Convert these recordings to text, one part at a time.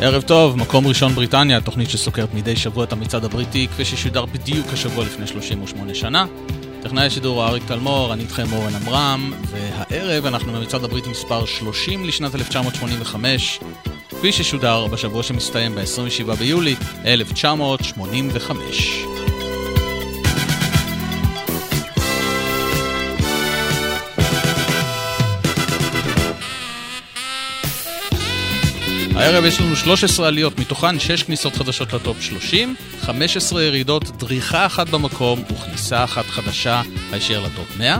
ערב טוב, מקום ראשון בריטניה, תוכנית שסוקרת מדי שבוע את המצעד הבריטי, כפי ששודר בדיוק השבוע לפני 38 שנה. טכנאי השידור אריק תלמור, אני איתכם אורן עמרם, והערב אנחנו במצעד הבריטי מספר 30 לשנת 1985, כפי ששודר בשבוע שמסתיים ב-27 ביולי 1985. הערב יש לנו 13 עליות, מתוכן 6 כניסות חדשות לטופ 30, 15 ירידות, דריכה אחת במקום וכניסה אחת חדשה הישר לטופ 100.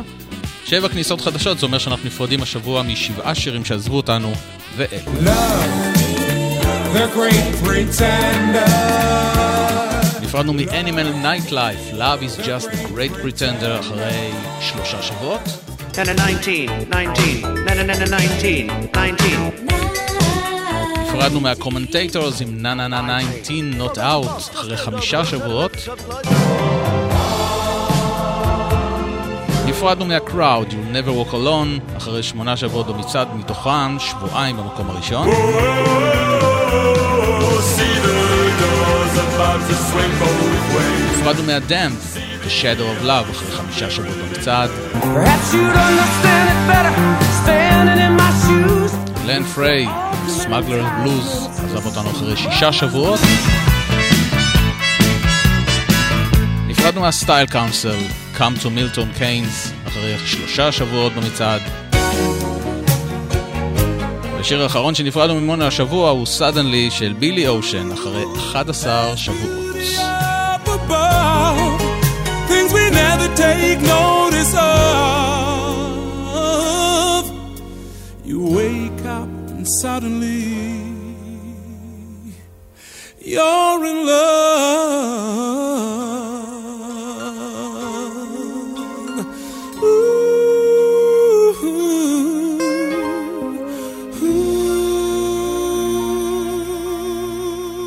7 כניסות חדשות, זה אומר שאנחנו נפרדים השבוע משבעה שירים שעזבו אותנו, ואלו. נפרדנו מ-Animal Nightlife, Love is just a great pretender אחרי שלושה שבועות. 19, 19, 19, נפרדנו מה Commentators עם N-N-Nineteen Not Out אחרי חמישה שבועות. נפרדנו מה Crowd, You'll Never Walk Alone, אחרי שמונה שבועות במצעד, מתוכן שבועיים במקום הראשון. נפרדנו מה Damned, The Shadow of Love, אחרי חמישה שבועות במצעד. לן פריי, סמגלר בלוז, עזב אותנו אחרי שישה שבועות. נפרדנו מהסטייל קאונסל, Come to Milton Keynes, אחרי שלושה שבועות במצעד. השיר האחרון שנפרדנו ממנו השבוע הוא Suddenly של בילי אושן, אחרי 11 שבועות. You and suddenly you're in love.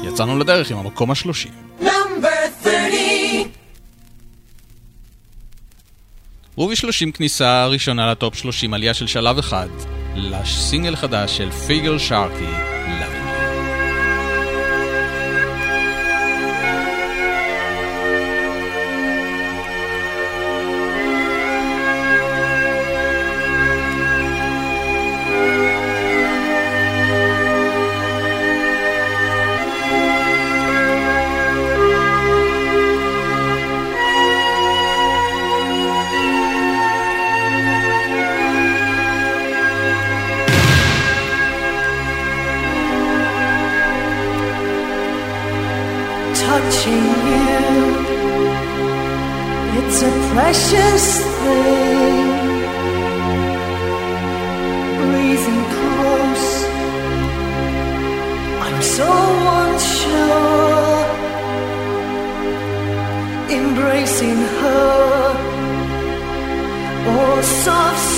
יצאנו לדרך עם המקום השלושים. וב-30 כניסה ראשונה לטופ 30 עלייה של שלב אחד לסינגל חדש של פיגר שרקי, precious thing. Breathing close, I'm so unsure. Embracing her, oh soft,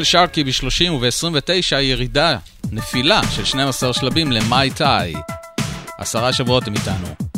מייקל שרקי ב-30 וב-29 ירידה, נפילה של 12 שלבים למאי טאי. עשרה שבועות הם איתנו.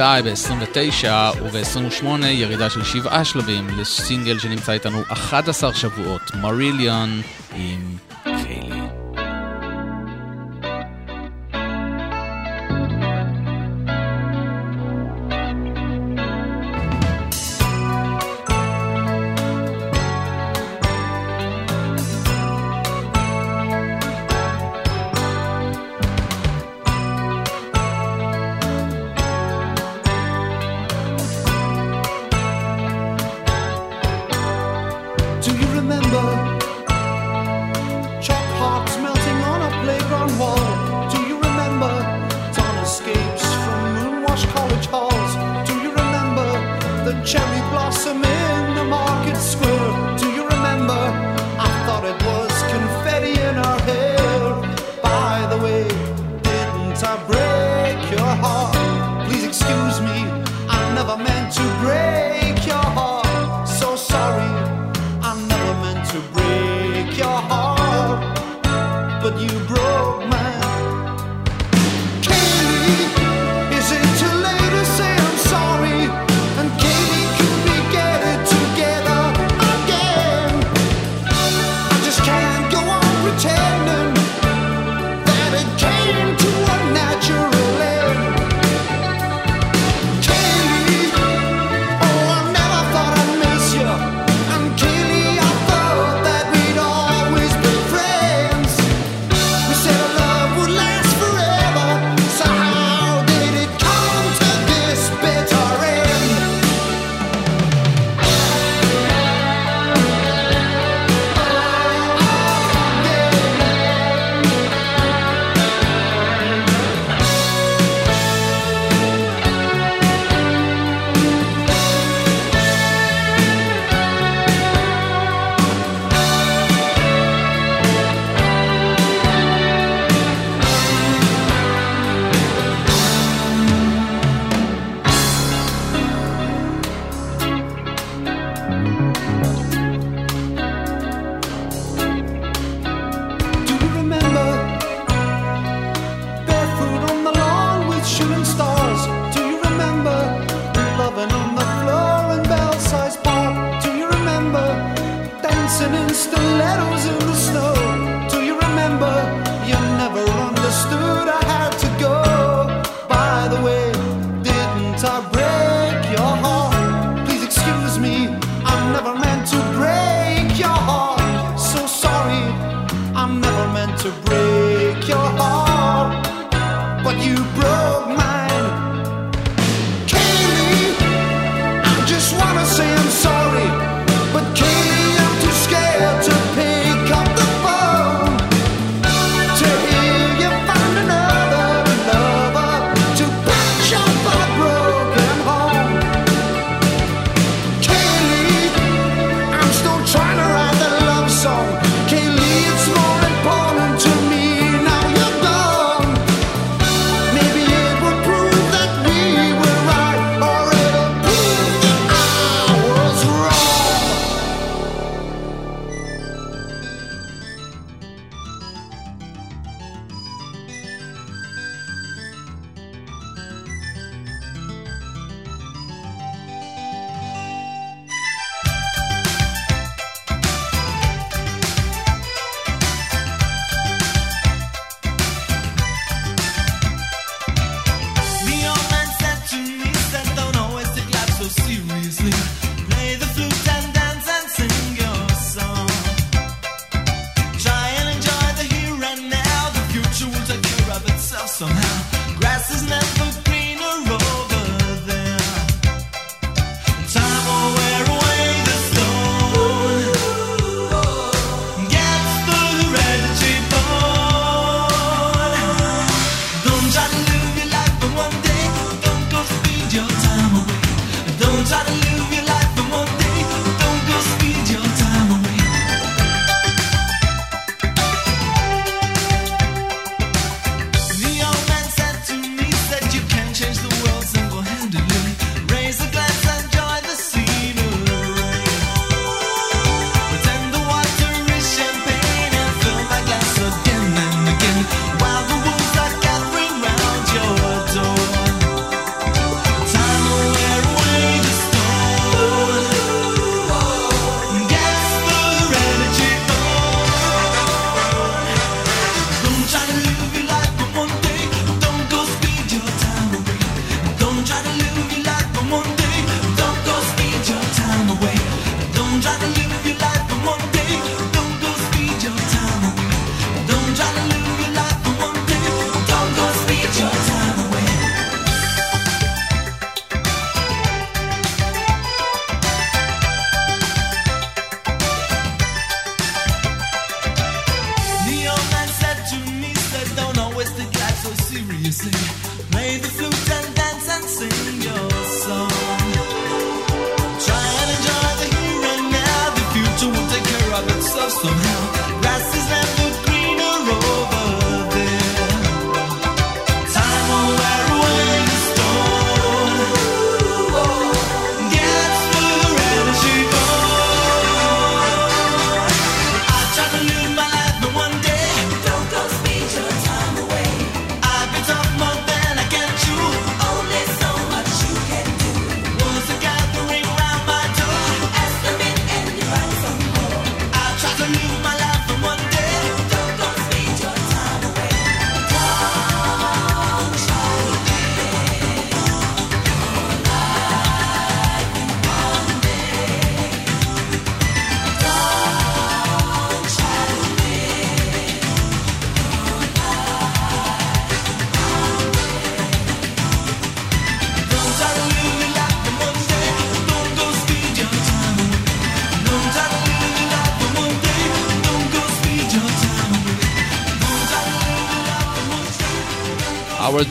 איתי ב-29 וב-28 ירידה של שבעה שלבים. לסינגל שנמצא איתנו 11 שבועות, מריליון עם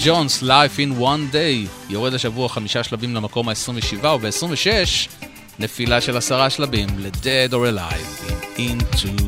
ג'ונס, Life in One Day, יורד השבוע חמישה שלבים למקום ה-27, וב-26, נפילה של עשרה שלבים ל-Dead or Alive, Into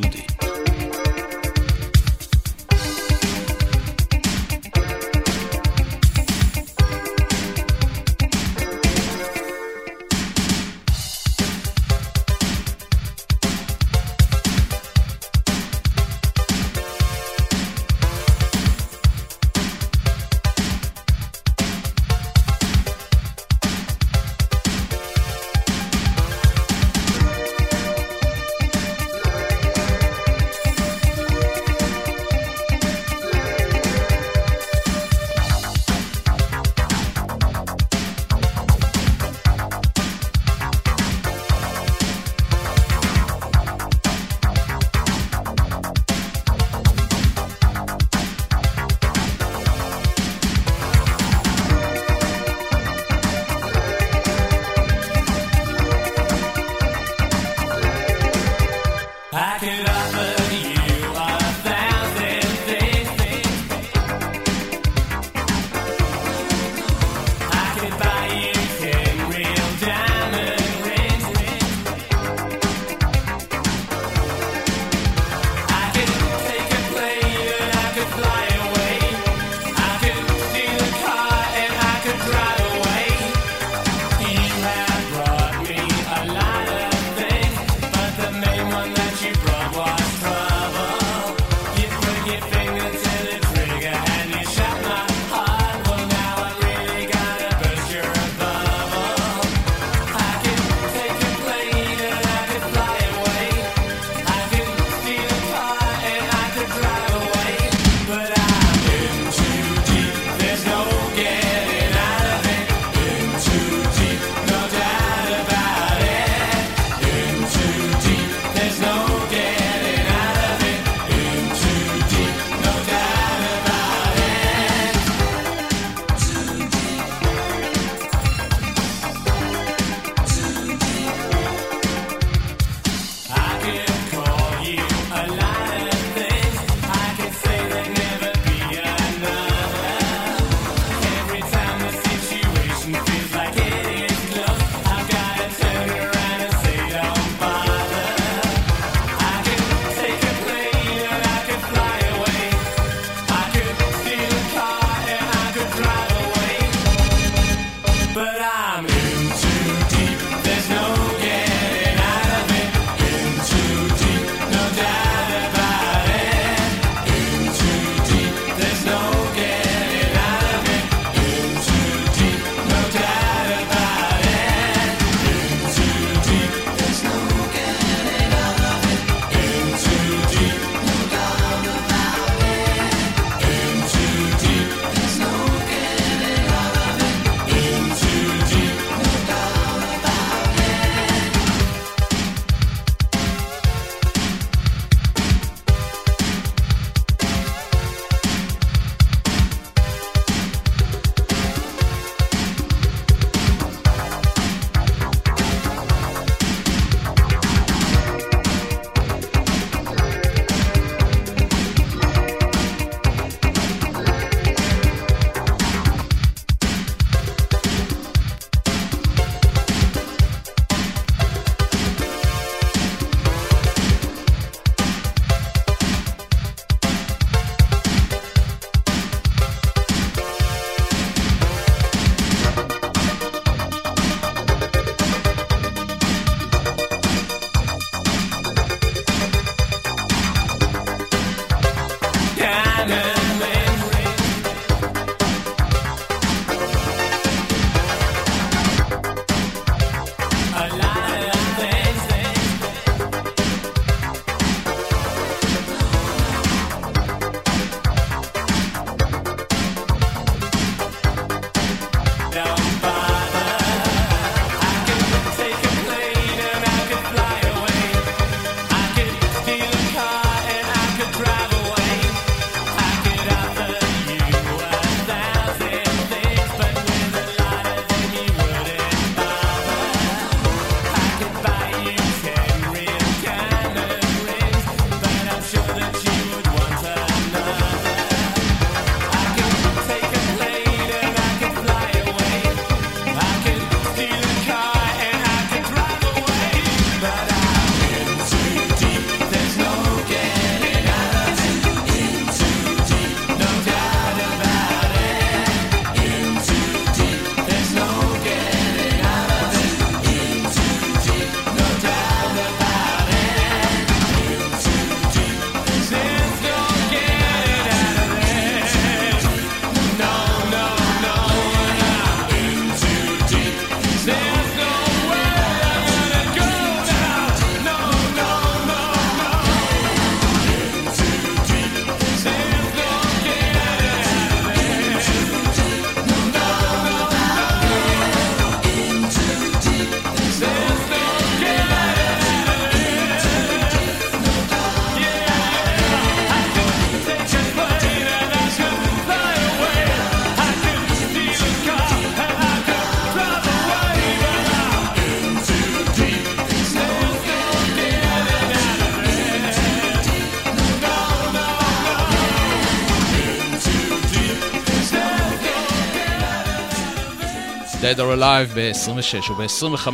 Dead or Alive ב-26 וב-25,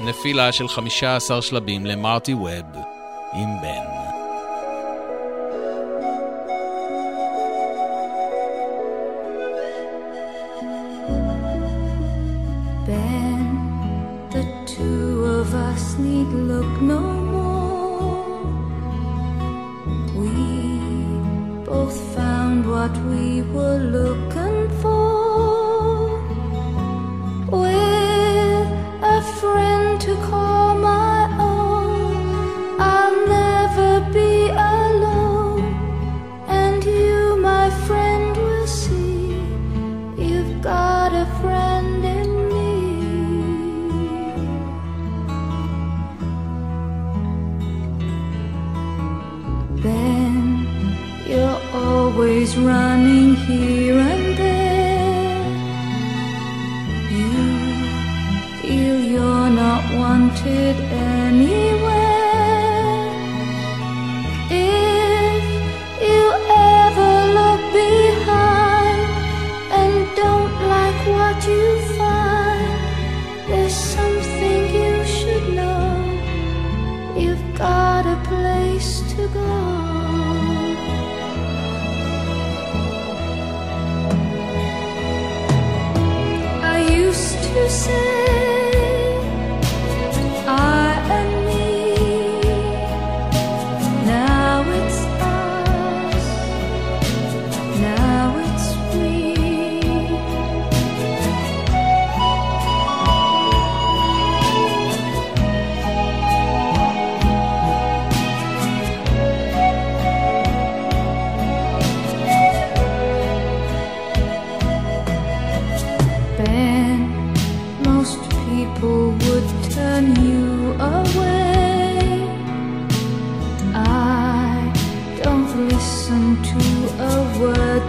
נפילה של 15 שלבים למרטי ווב עם בן. people would turn you away. I don't listen to a word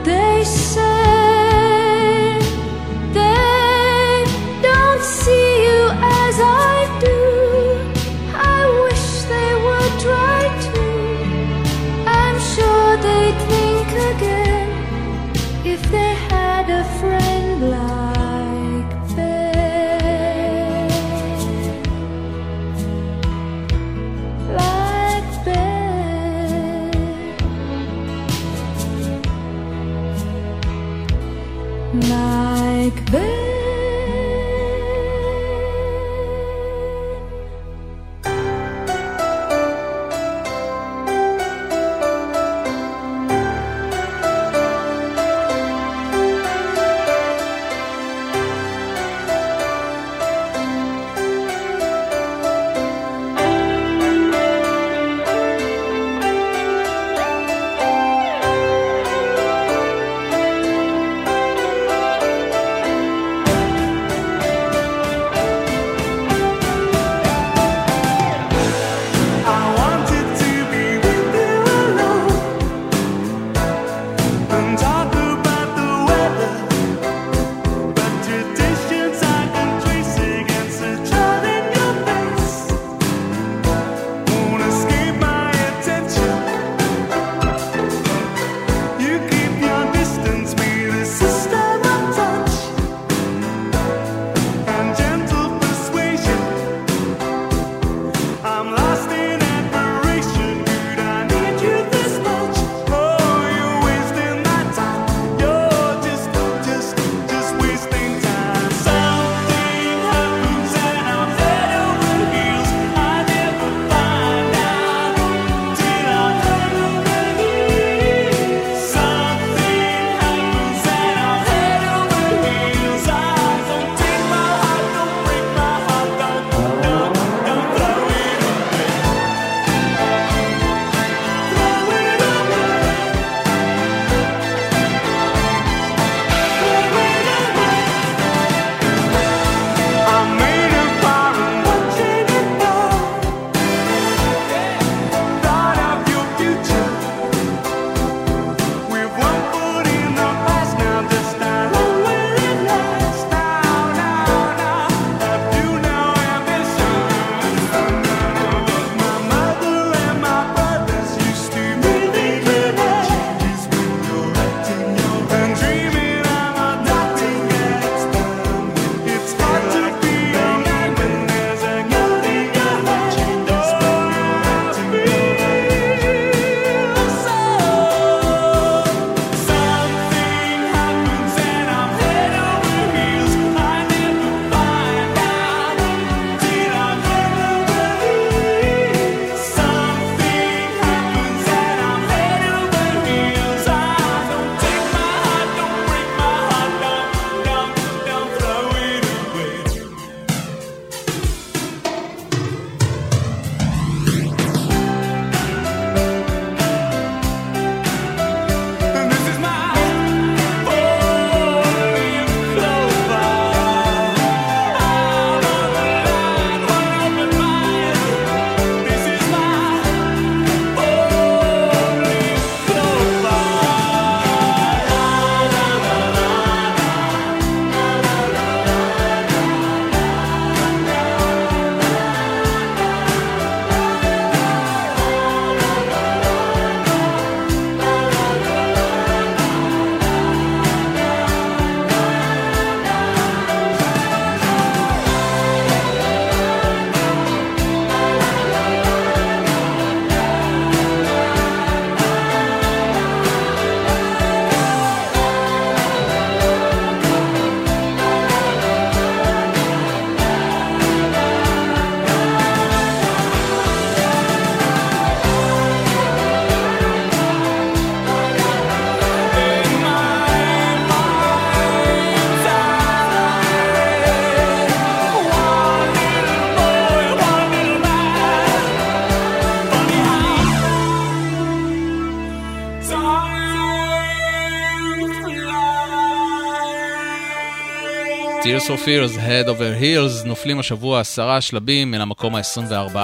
So Fears, Head Over Heels, נופלים השבוע עשרה שלבים אל המקום ה-24,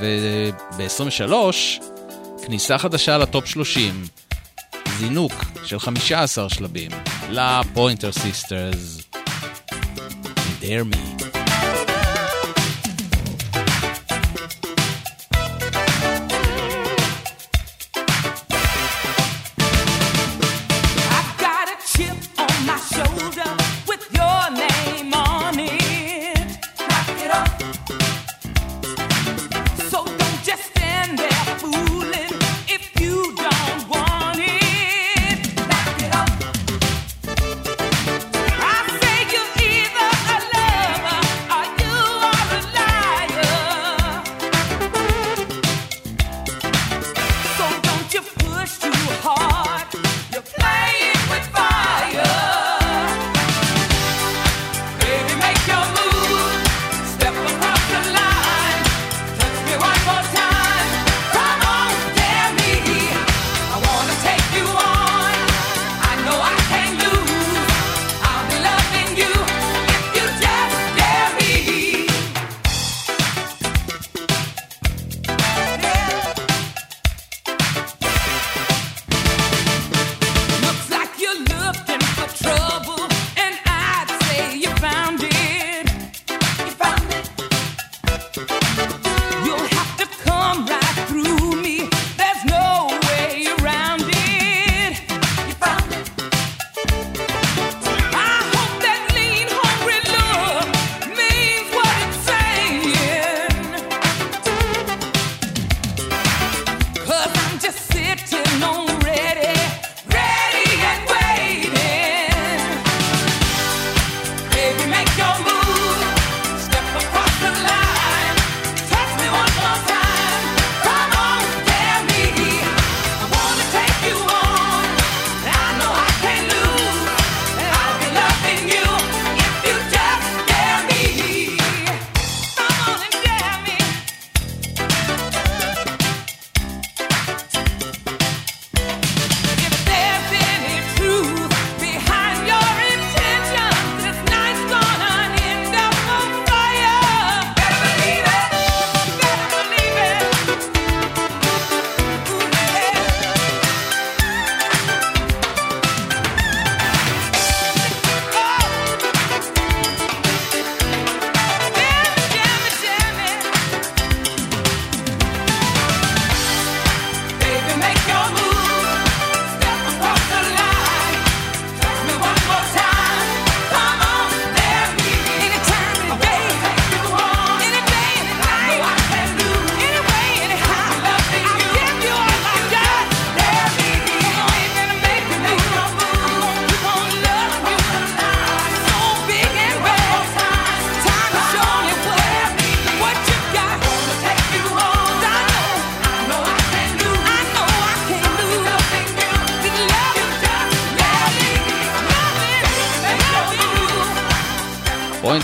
וב-23, כניסה חדשה ל top 30, זינוק של 15 שלבים, ל Pointer Sisters, Dare Me.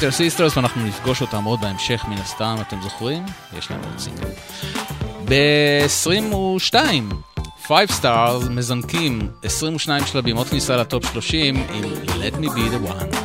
Little Sisters, ואנחנו נפגוש אותם עוד בהמשך, מן הסתם, אתם זוכרים? יש להם עוד סינגל. ב-22, Five Star מזנקים 22 שלבים, עוד כניסה ל top 30 עם Let me be the one.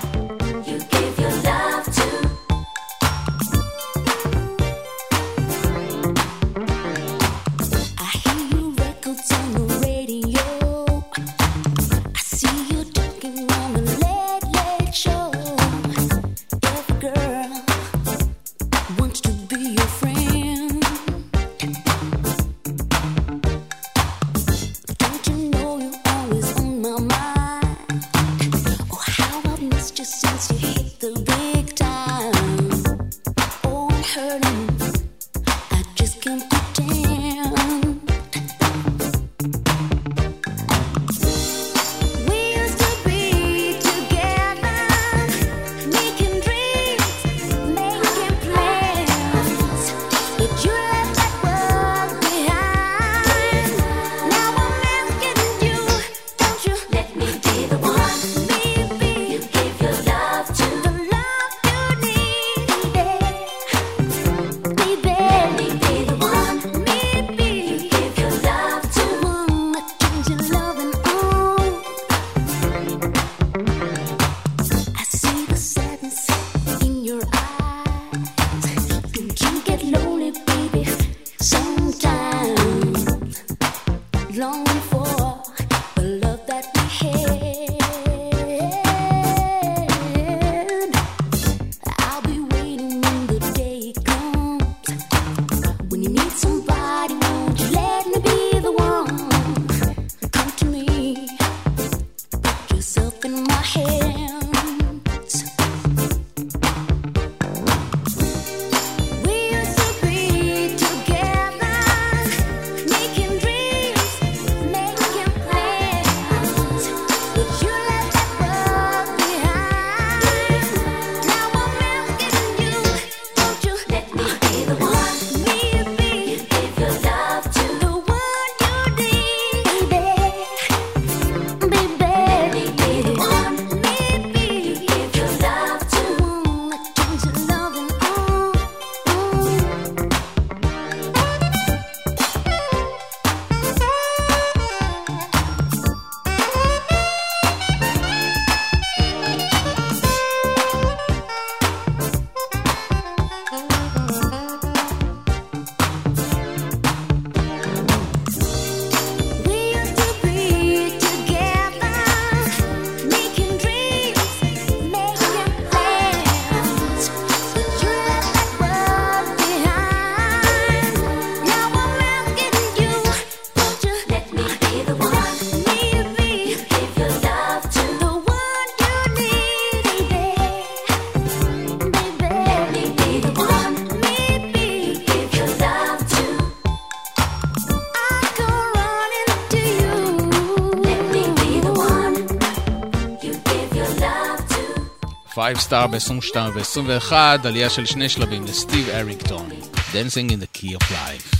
Five Star ב-22 ו-21, עלייה של שני שלבים לסטיב אריקטון, Dancing in the Key of Life.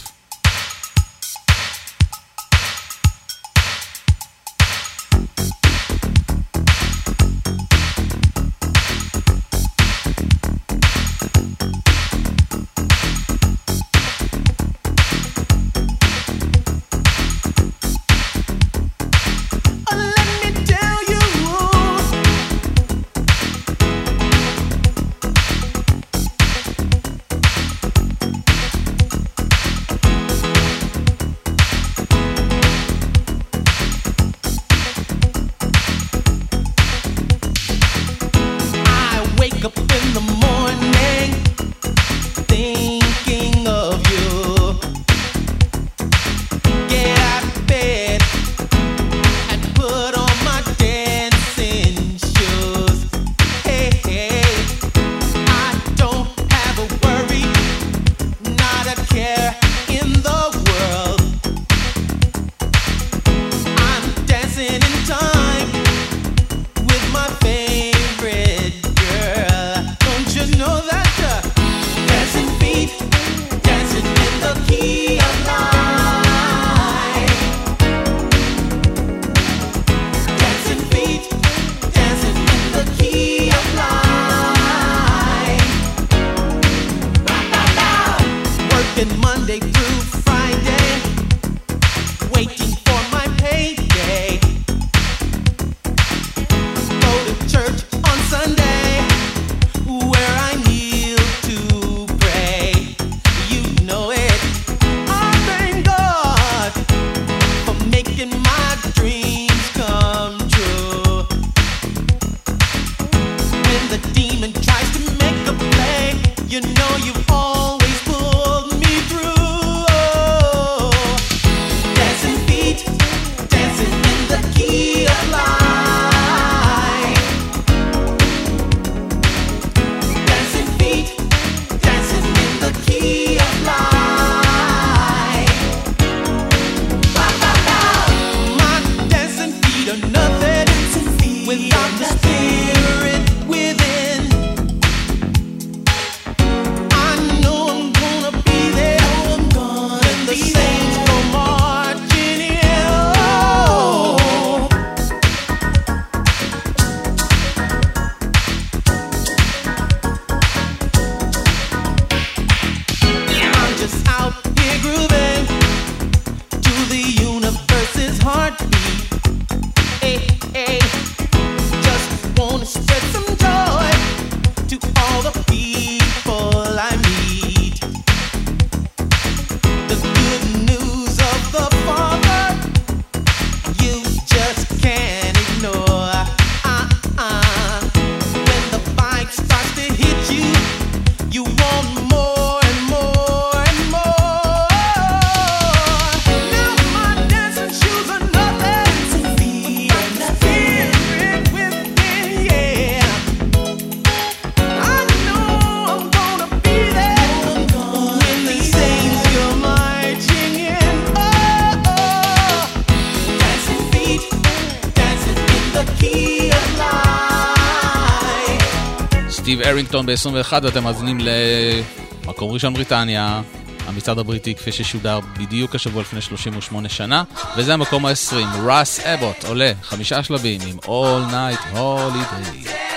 סטיב ארינגטון ב-21 ואתם מאזינים למקום ראשון בריטניה, המצעד הבריטי כפי ששודר בדיוק השבוע לפני 38 שנה, וזה המקום ה-20, ראס אבוט עולה חמישה שלבים עם All Night Holiday.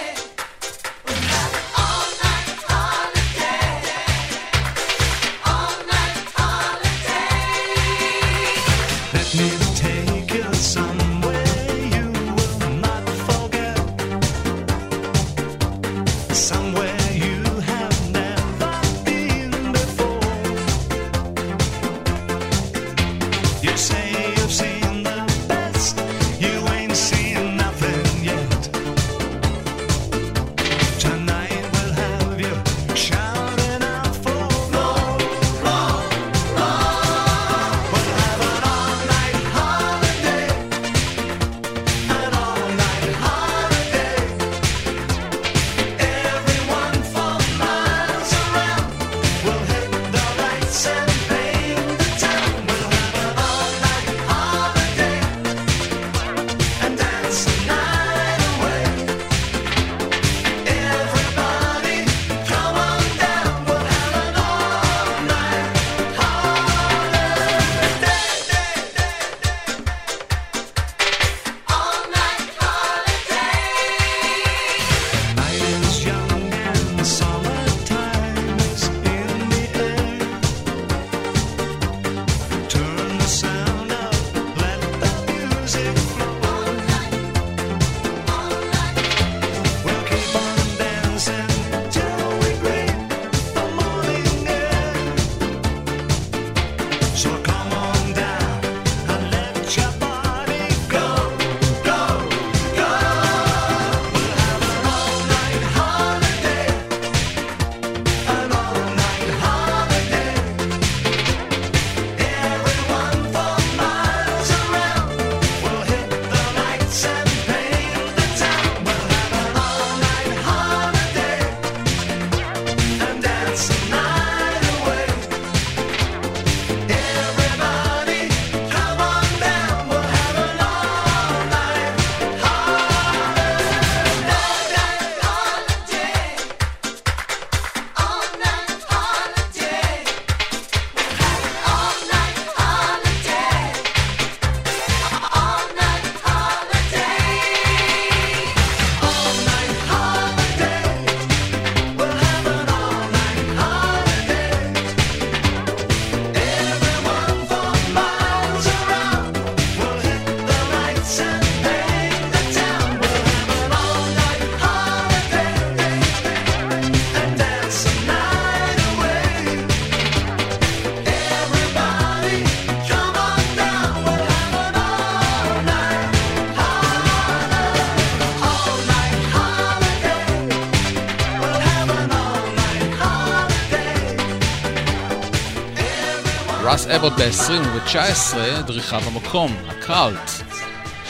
לייב עוד ב-20 וב-19, דריכה במקום, הקראוט,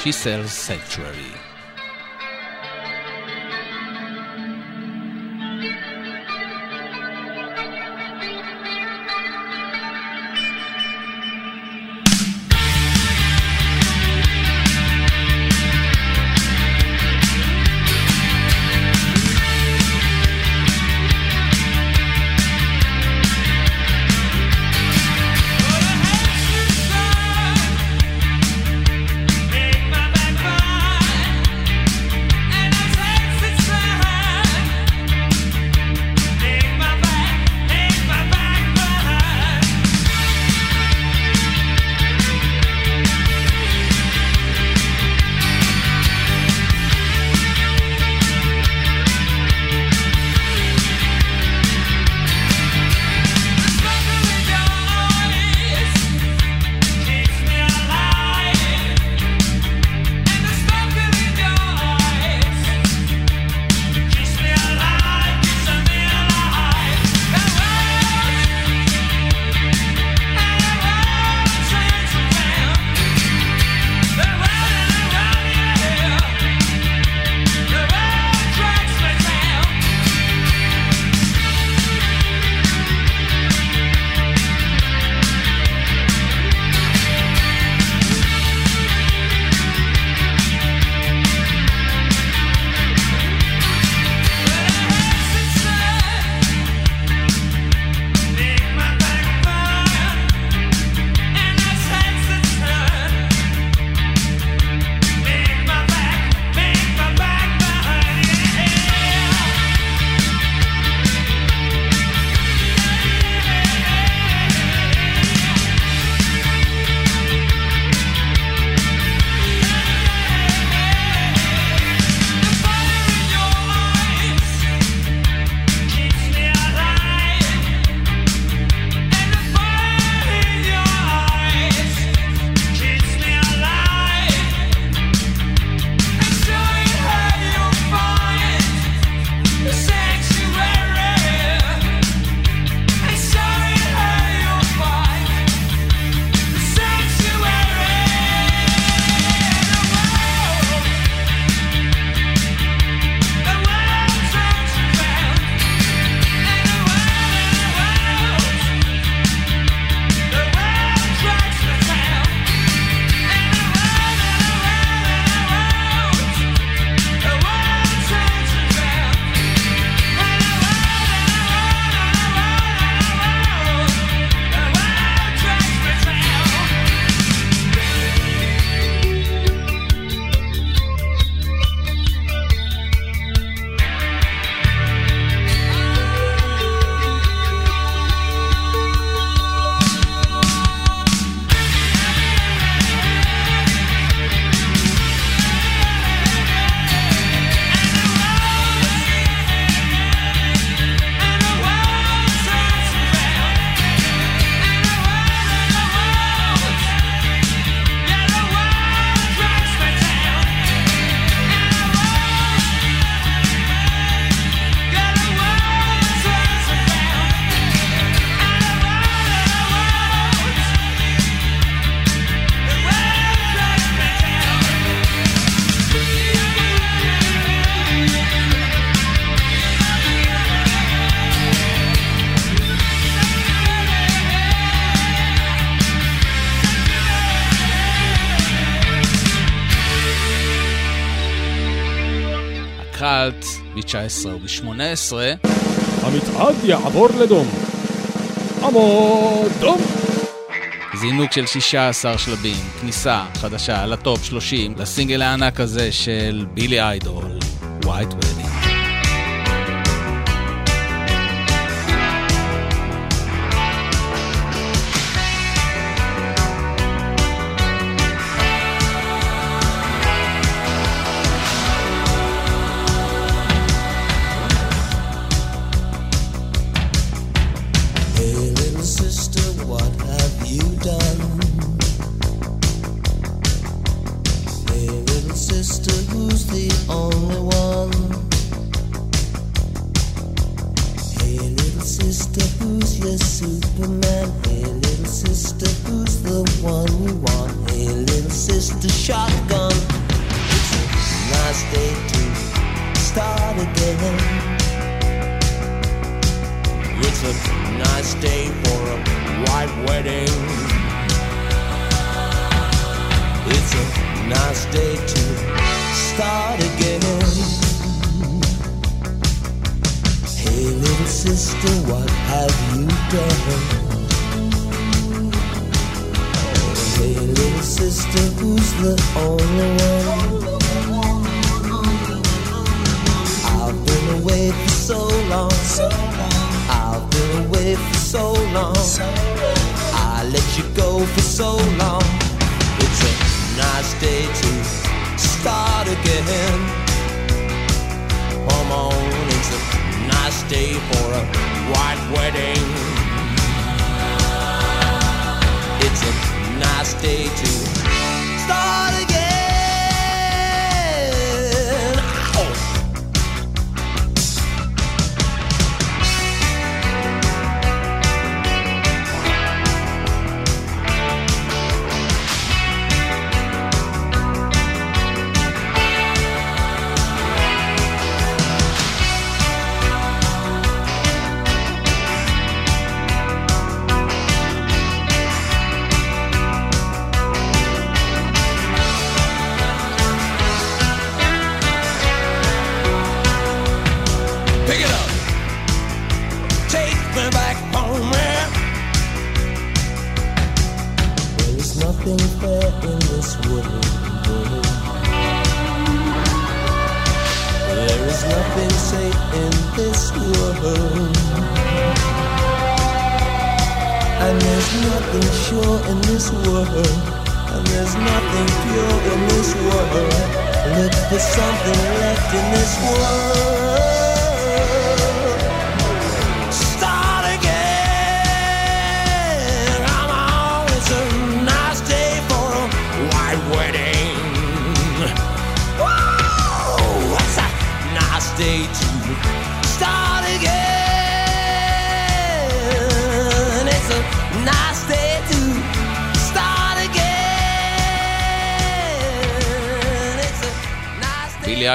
She Sells Sanctuary. 19 או ב-18. המצעד יעבור לדום. עמוד דום! זינוק של 16 שלבים, כניסה חדשה לטופ 30, לסינגל הענק הזה של בילי איידו.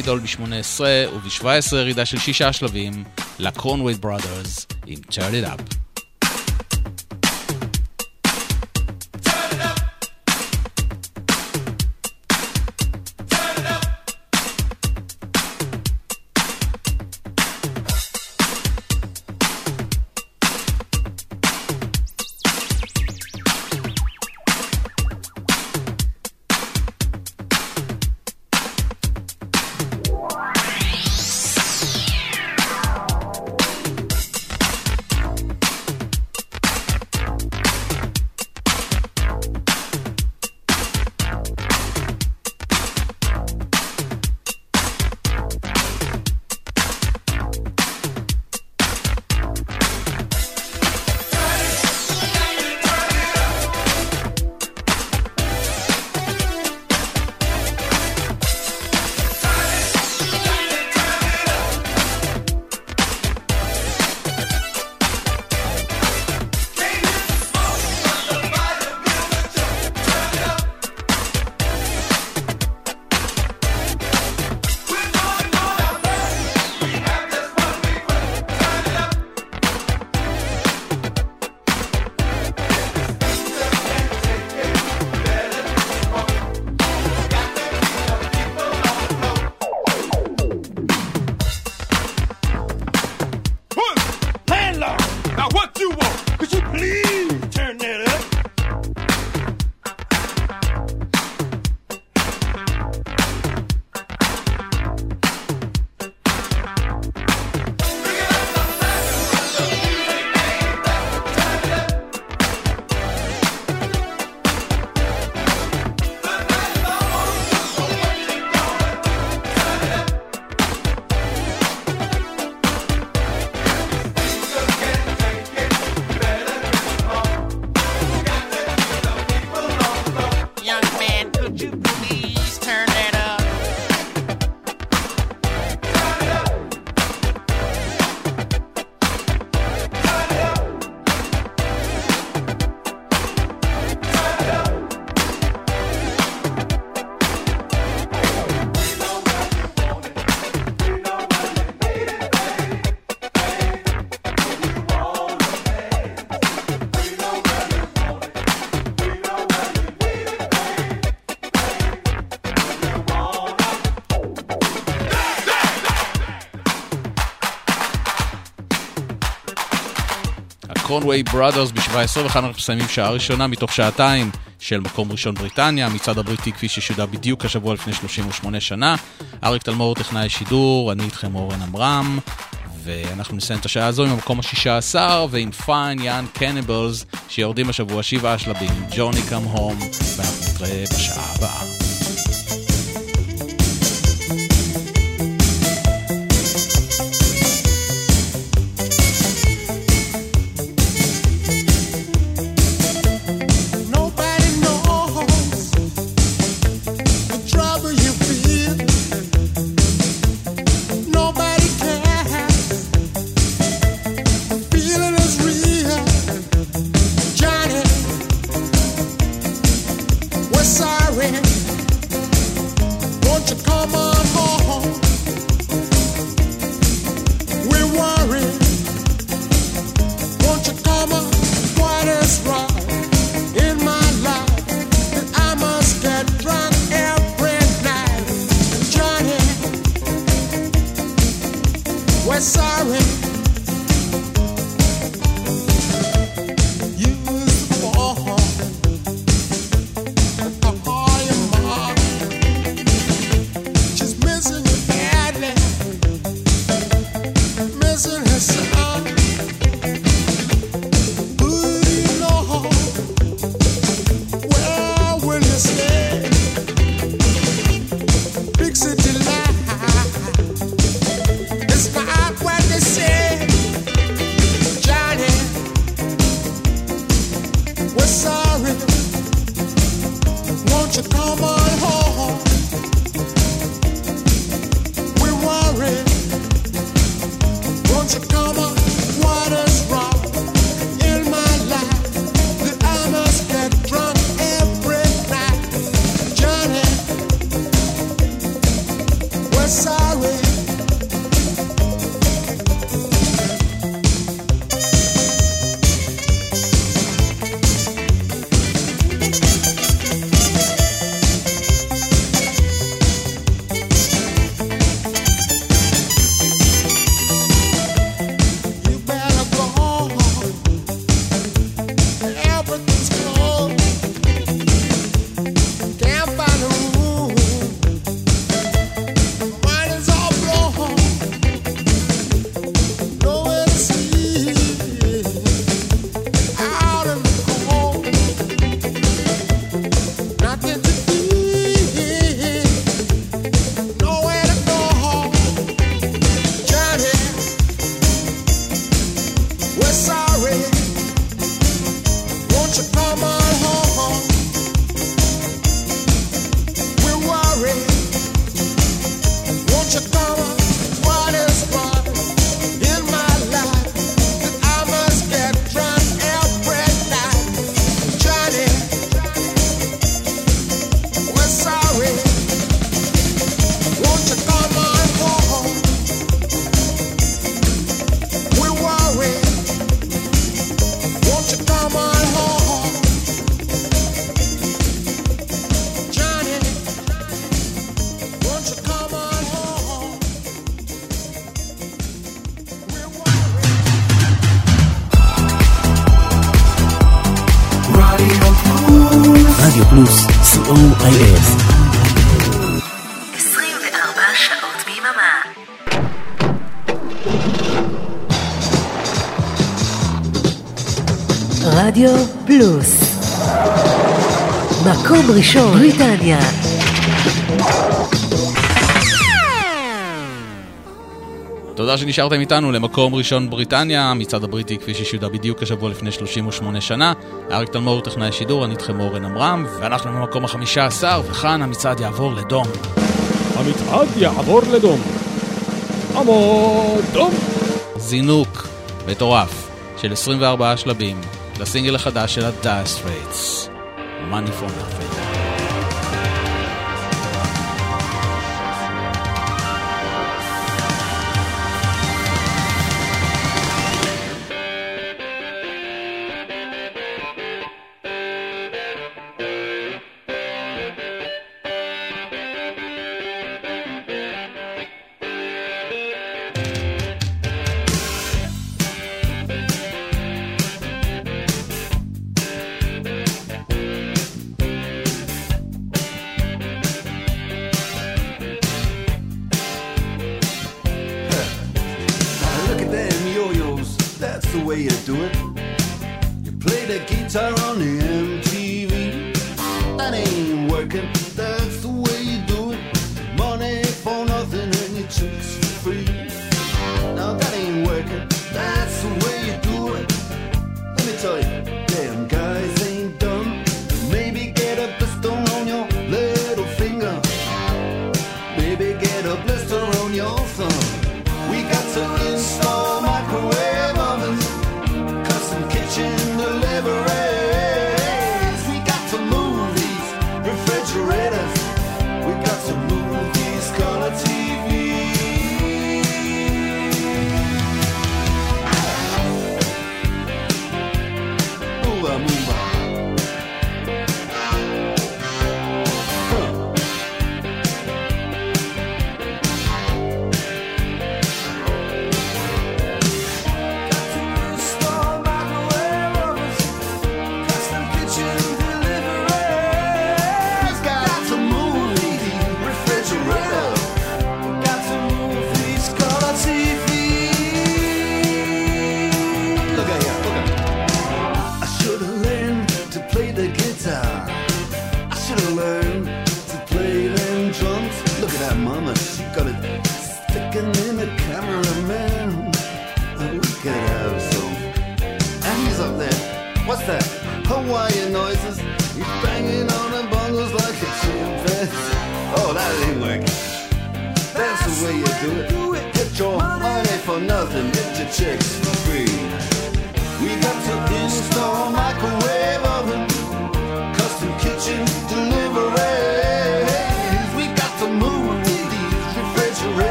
איידול ב-18, וב-17 ירידה של שישה שלבים לקרונווייד ברודרס עם Turn איט אפ. קרונווי בראדרס בשבוע 21 אנחנו מסיימים שעה ראשונה מתוך שעתיים של מקום ראשון בריטניה, המצעד הבריטי כפי ששודר בדיוק השבוע לפני 38 שנה. אריק תלמור טכנאי שידור, אני איתכם אורן עמרם, ואנחנו נסיים את השעה הזו עם המקום השישה עשר ועם פיין יאן קניבלס שיורדים השבוע שבעה שלבים, ג'וני קאם הום, ואנחנו נתראה בריטניה. תודה שנשארתם איתנו למקום ראשון בריטניה, המצעד הבריטי כפי ששודר בדיוק השבוע לפני 38 שנה. אריק תלמור טכנאי שידור, אני איתכם אורן עמרם, ואנחנו במקום החמישה עשר, וכאן המצעד יעבור לדום. המצעד יעבור לדום. עמוד דום. זינוק מטורף של 24 שלבים לסינגל החדש של Money for Nothing.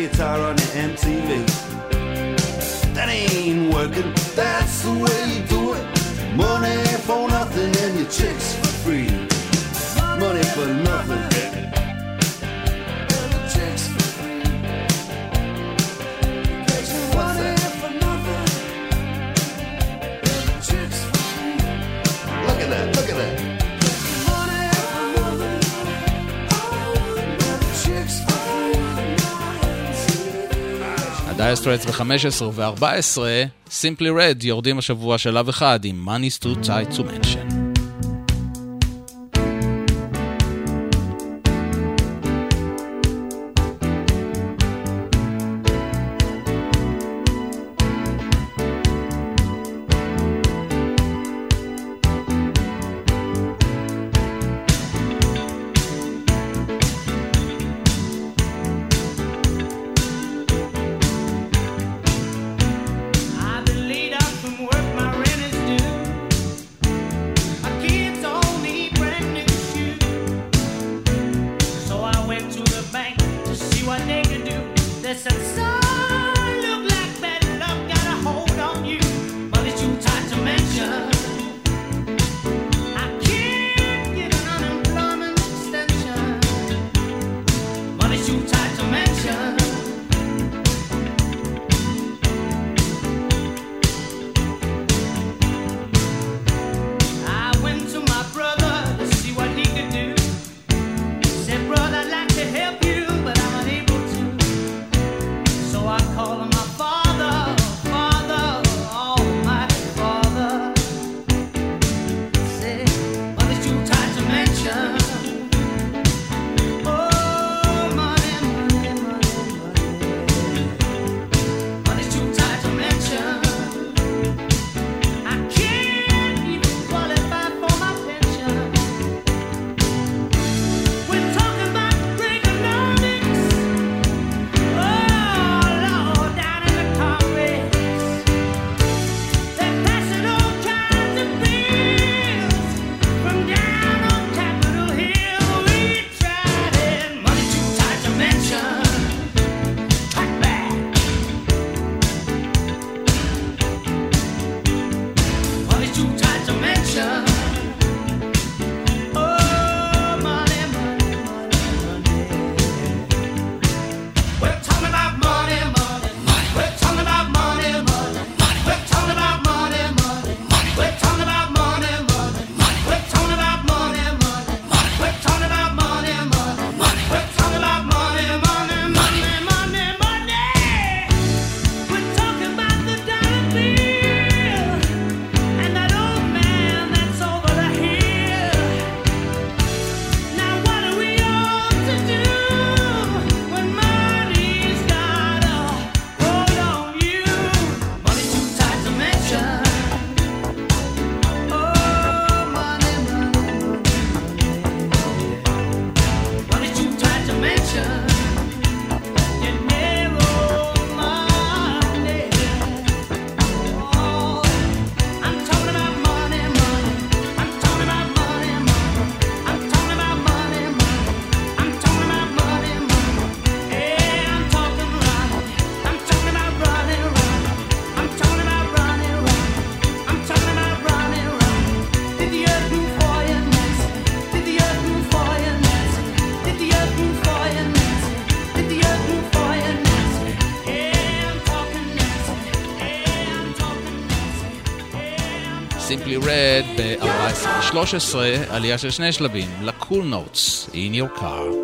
guitar on it. 15 ו-14, Simply Red יורדים השבוע שלב אחד עם Money's Too Tight to Mention. ב-14-13, עלייה של שני שלבים, לקול נוטס, in your car.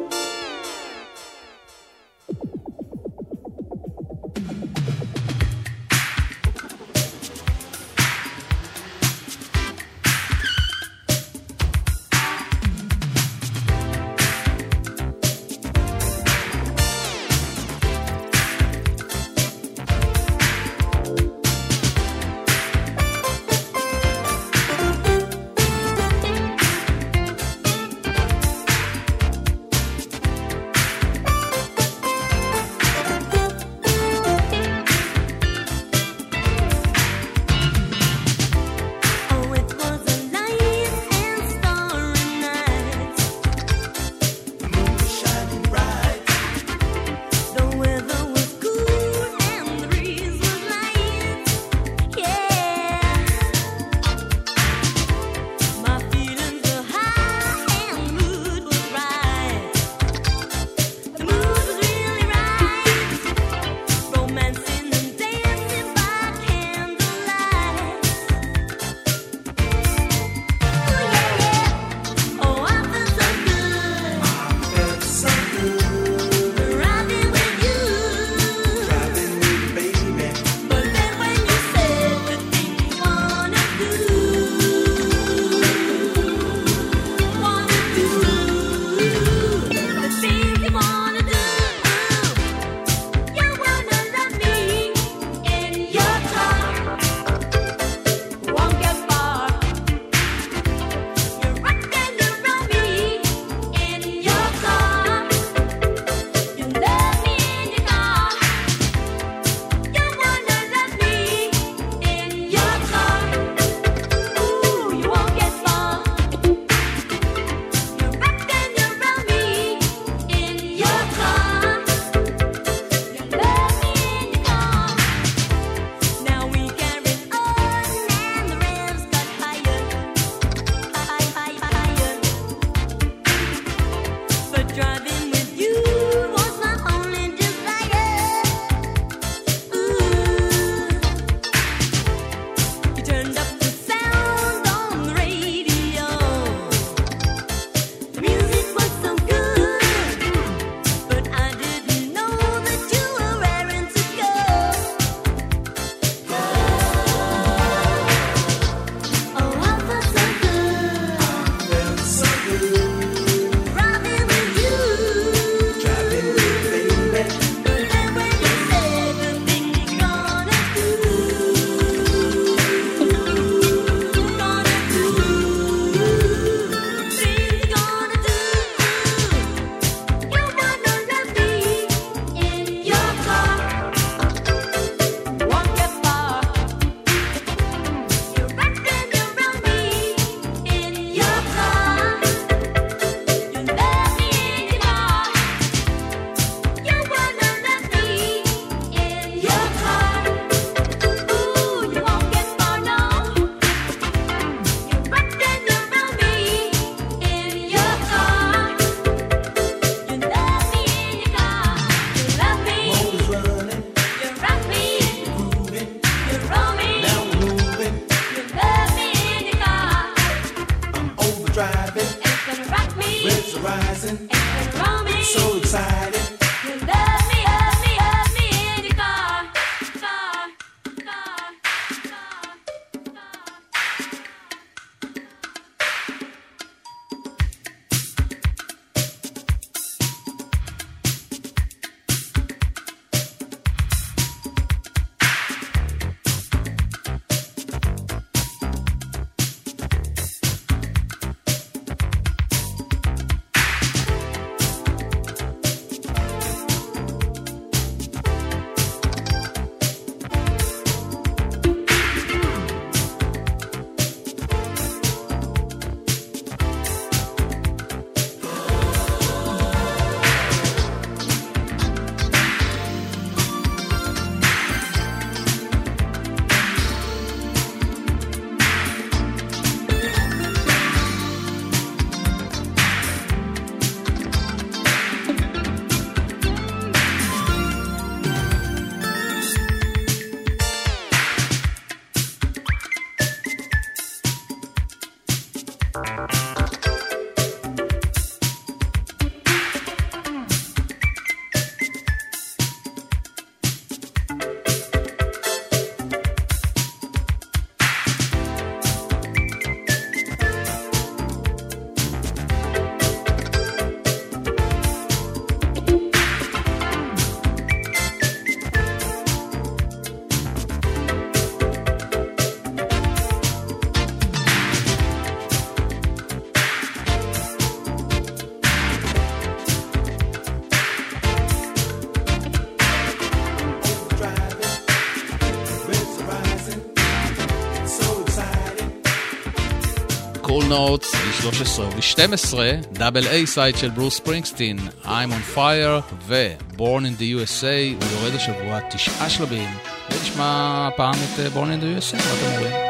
נוטס, ב-13 וב-12, double A side של ברוס ספרינגסטין, I'm on fire ו-Born in the USA, הוא יורד השבוע תשעה שלבים, ונשמע פעם את אה, Born in the USA, מה אתם אומרים?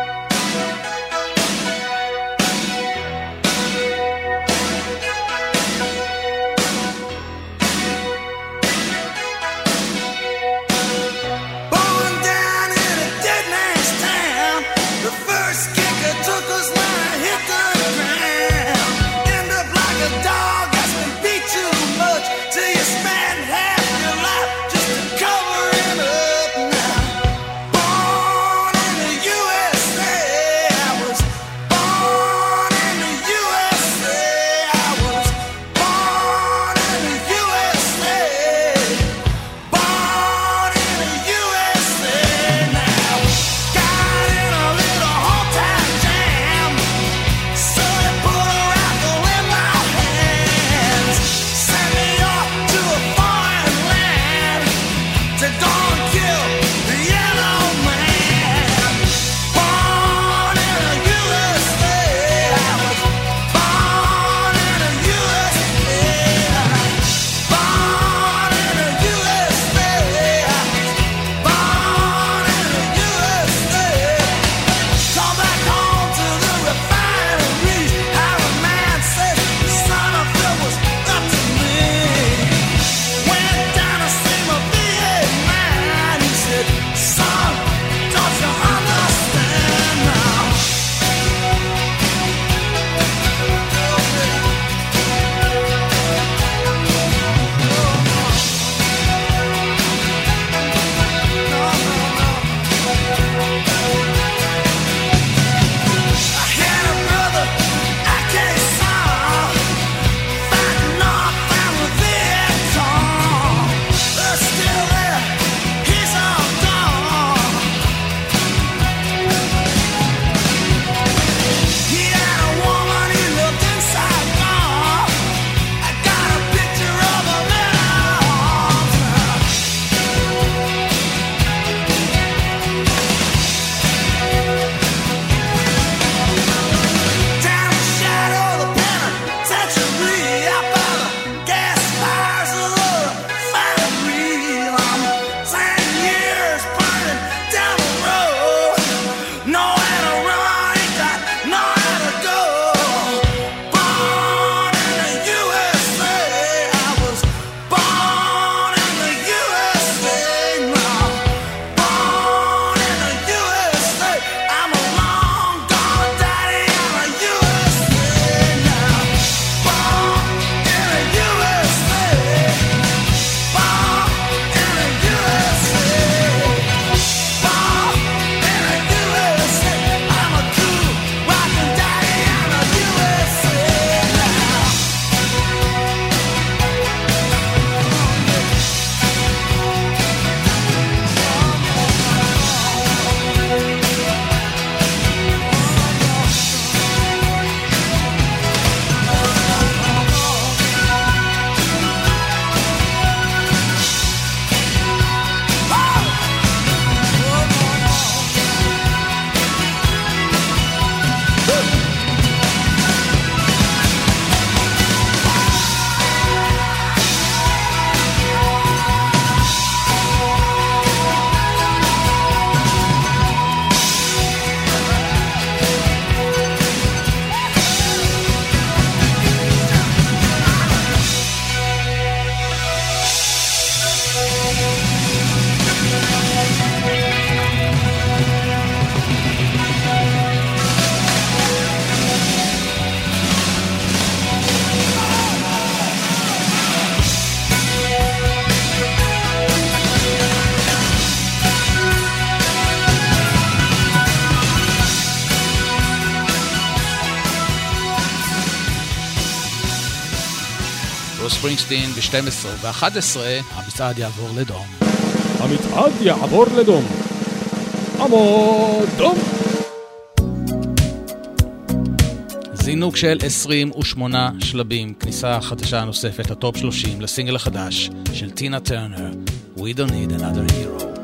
אוגוסטין ב-12 וב-11 המצעד יעבור לדום. המצעד יעבור לדום. עמוד דום! זינוק של 28 שלבים, כניסה חדשה נוספת לטופ 30 לסינגל החדש של טינה טרנר, We Don't Need Another Hero.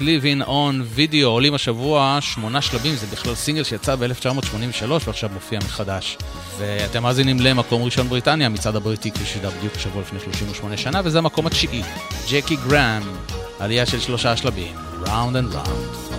Living on Video עולים השבוע שמונה שלבים, זה בכלל סינגל שיצא ב-1983 ועכשיו מופיע מחדש. ואתם מאזינים למקום ראשון בריטניה, המצעד הבריטי כפי שידע בדיוק שבוע לפני 38 שנה, וזה המקום התשיעי, ג'קי גראם, עלייה של שלושה שלבים, Round and Round.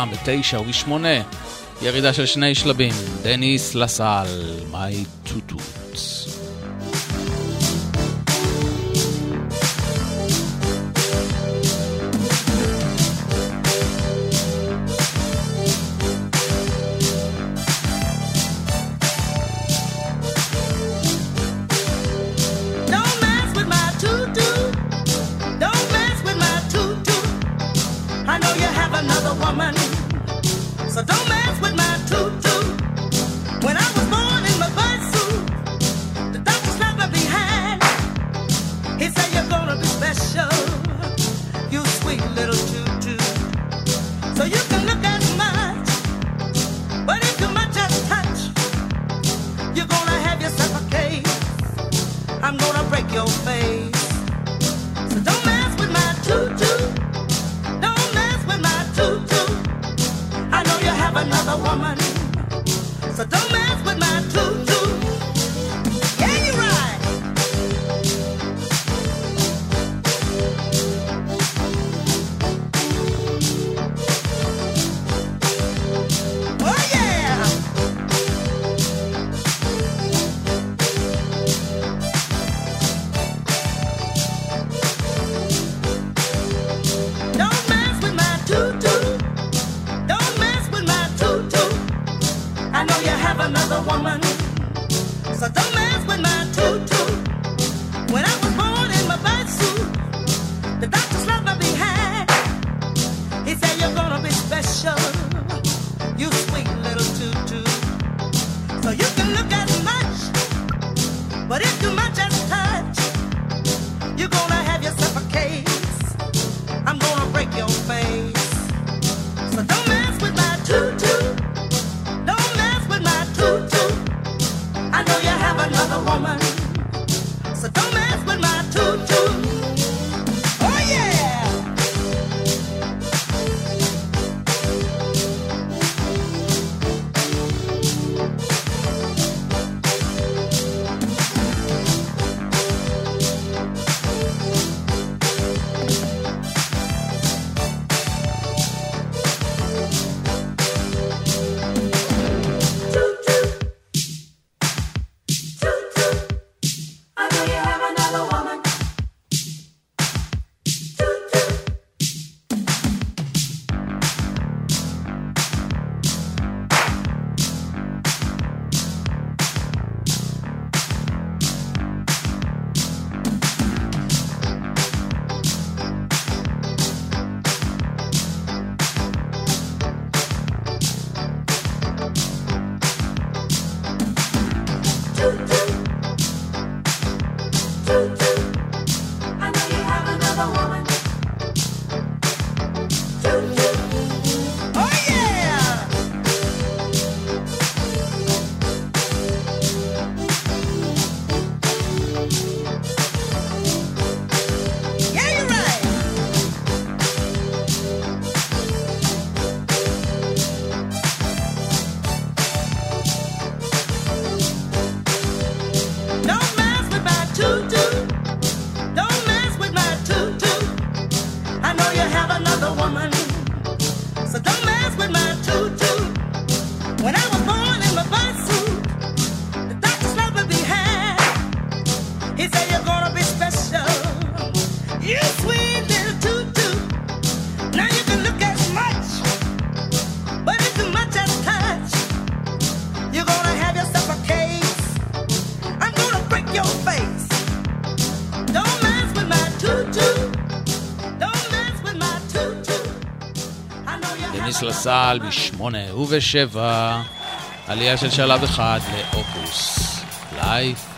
פעם בתשע ובשמונה. ירידה של שני שלבים, דניס לסל, מיי טוטו. צה"ל בשמונה ובשבע, עלייה של שלב אחד לאופוס. לייף.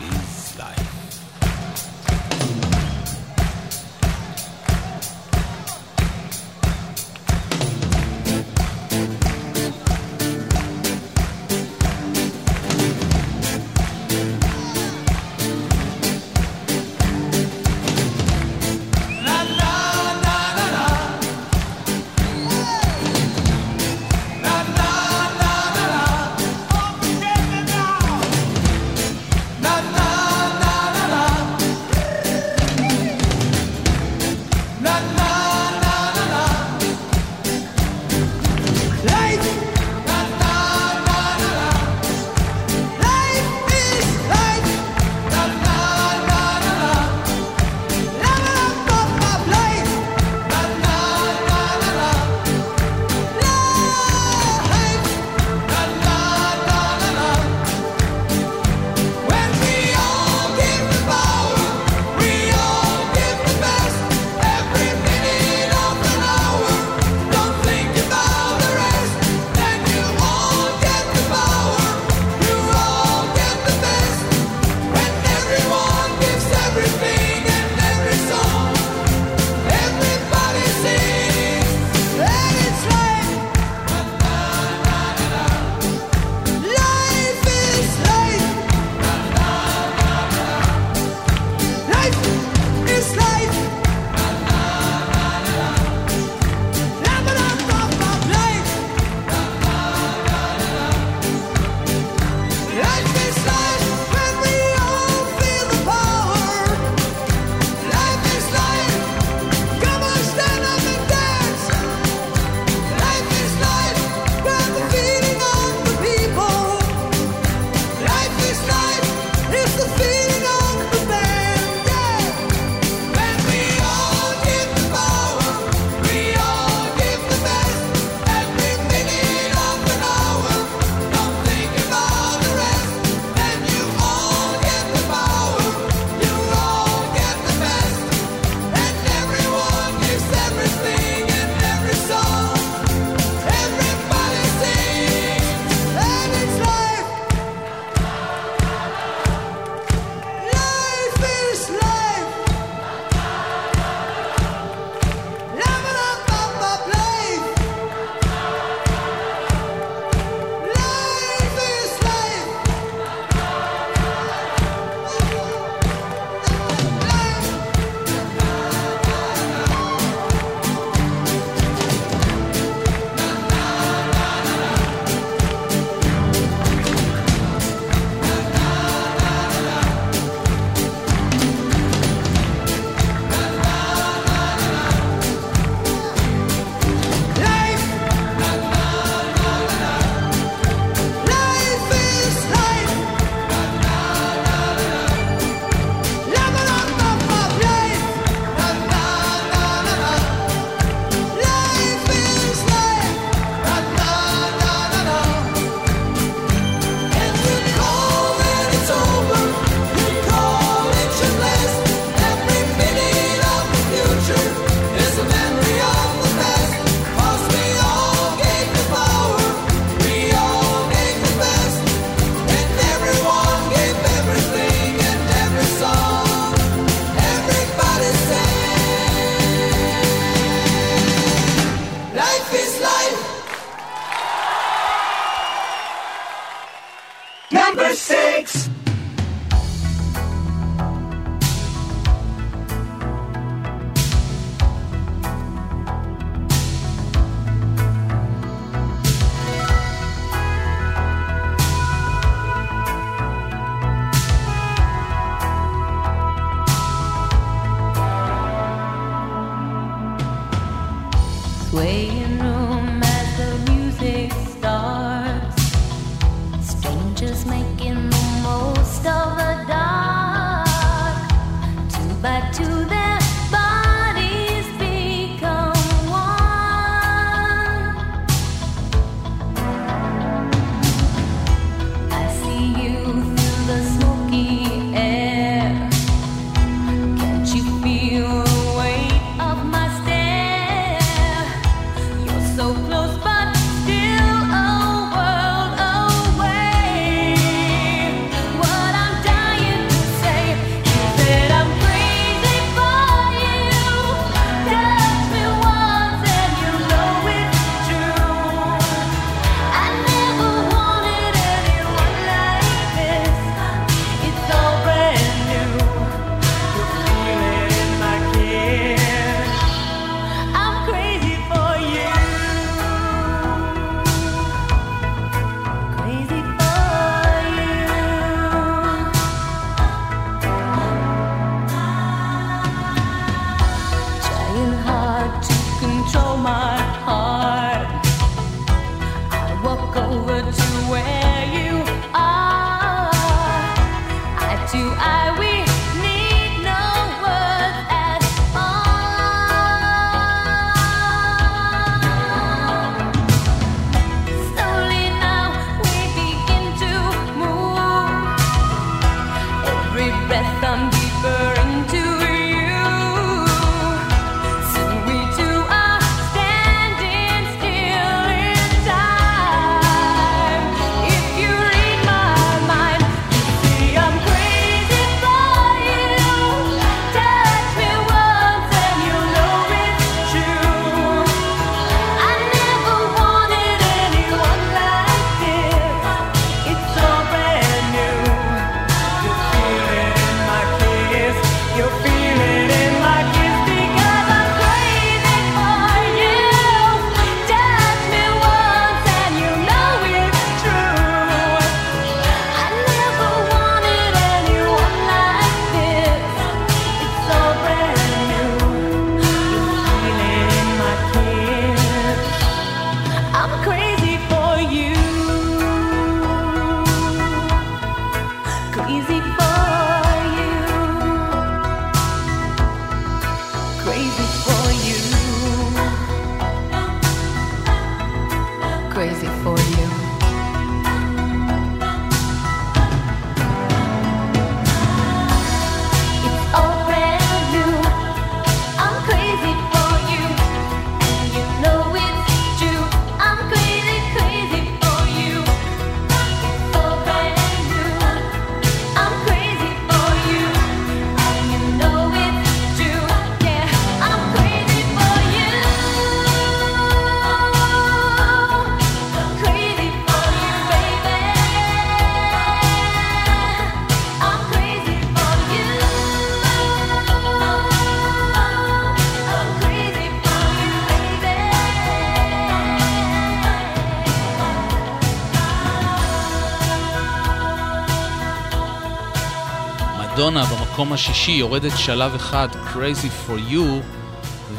למקום השישי, יורדת שלב אחד, Crazy for You,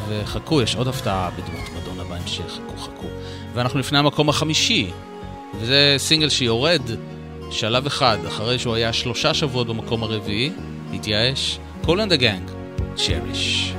וחכו, יש עוד הפתעה בדמות מדונה בהמשך, חכו חכו. ואנחנו לפני המקום החמישי, וזה סינגל שיורד שלב אחד, אחרי שהוא היה שלושה שבועות במקום הרביעי, התייאש, קולנדה גנג, צ'ריש.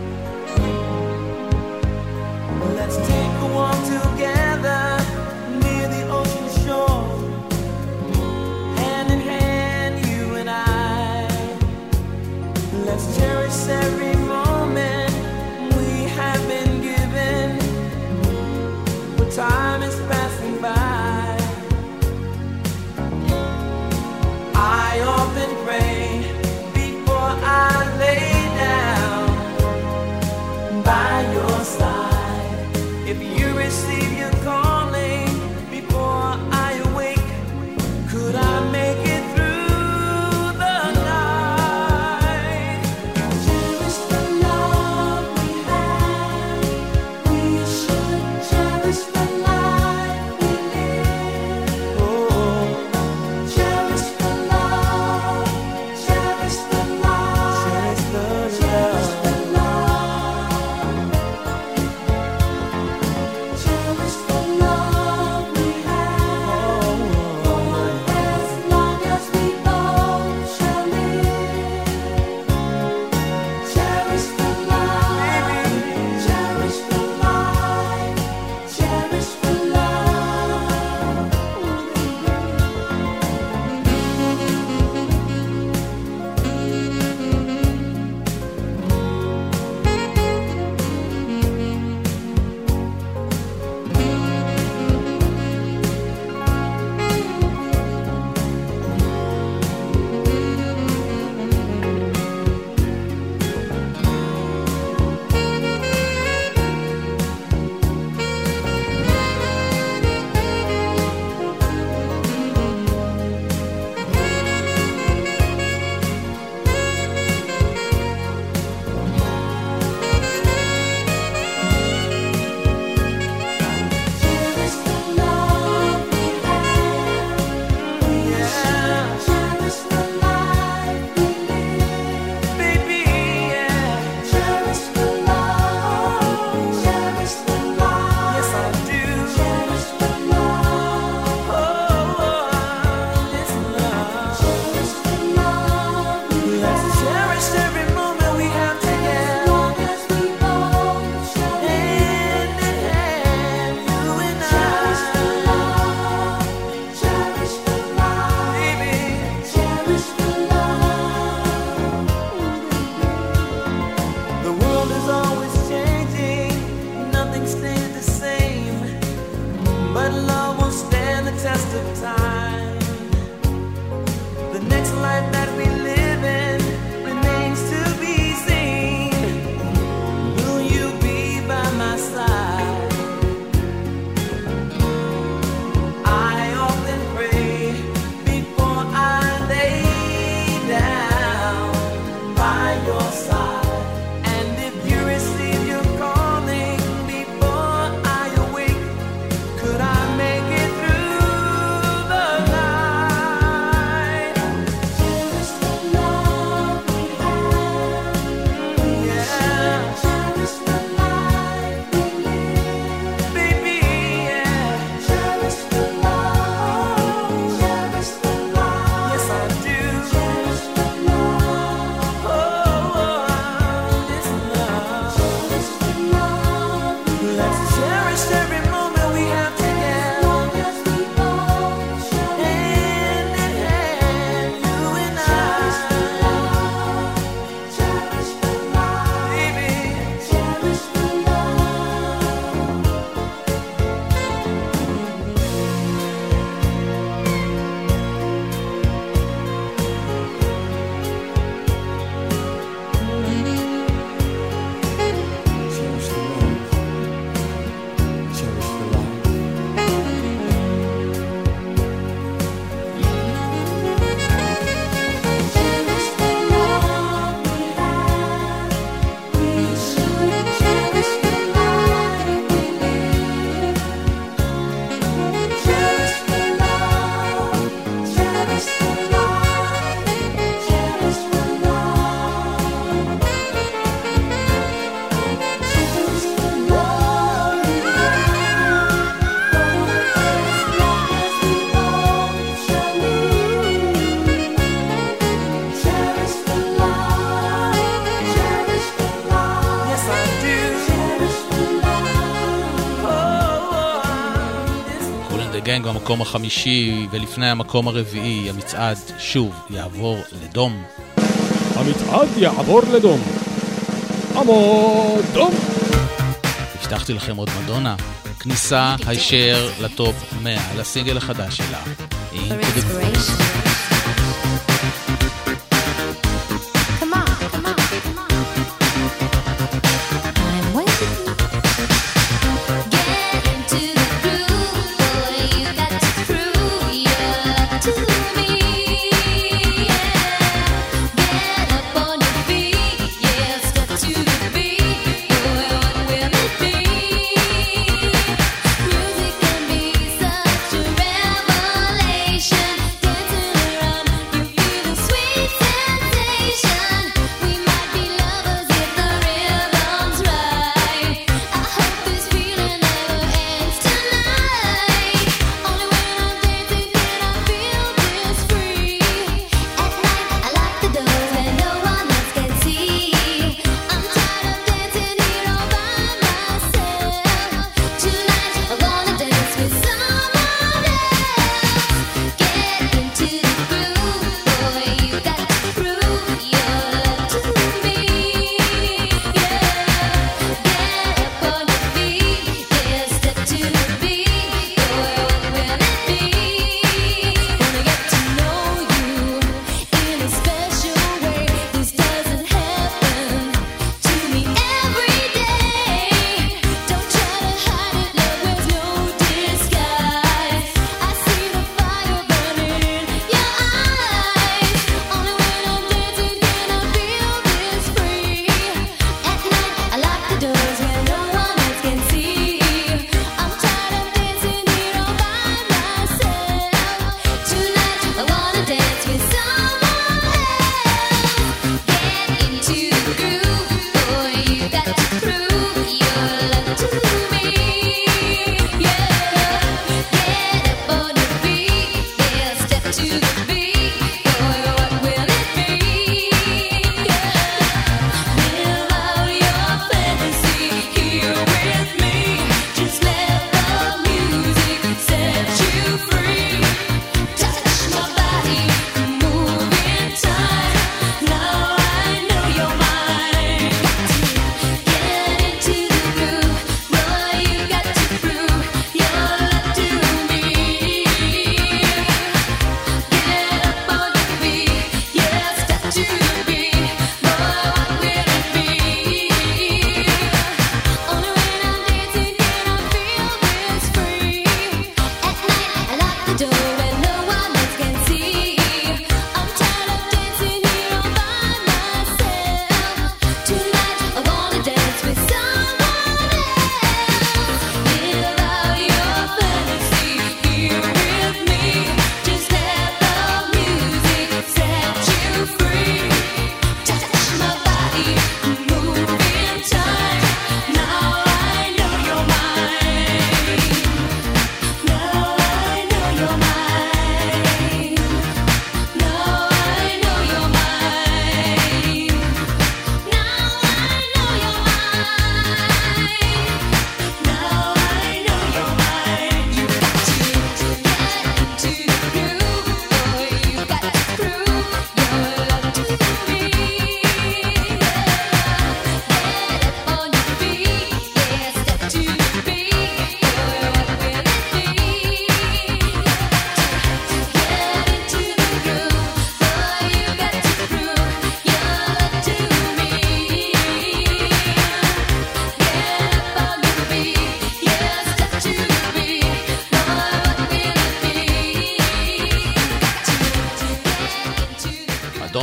המקום החמישי ולפני המקום הרביעי, המצעד שוב יעבור לדום. המצעד יעבור לדום. עמוד דום! הבטחתי לכם עוד מדונה. כניסה הישר לטופ 100 לסינגל החדש שלה. אינטגרציה.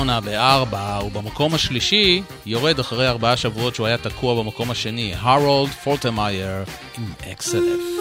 בעונה בארבע, ובמקום השלישי יורד אחרי ארבעה שבועות שהוא היה תקוע במקום השני, הרולד פולטמייר עם אקסלף.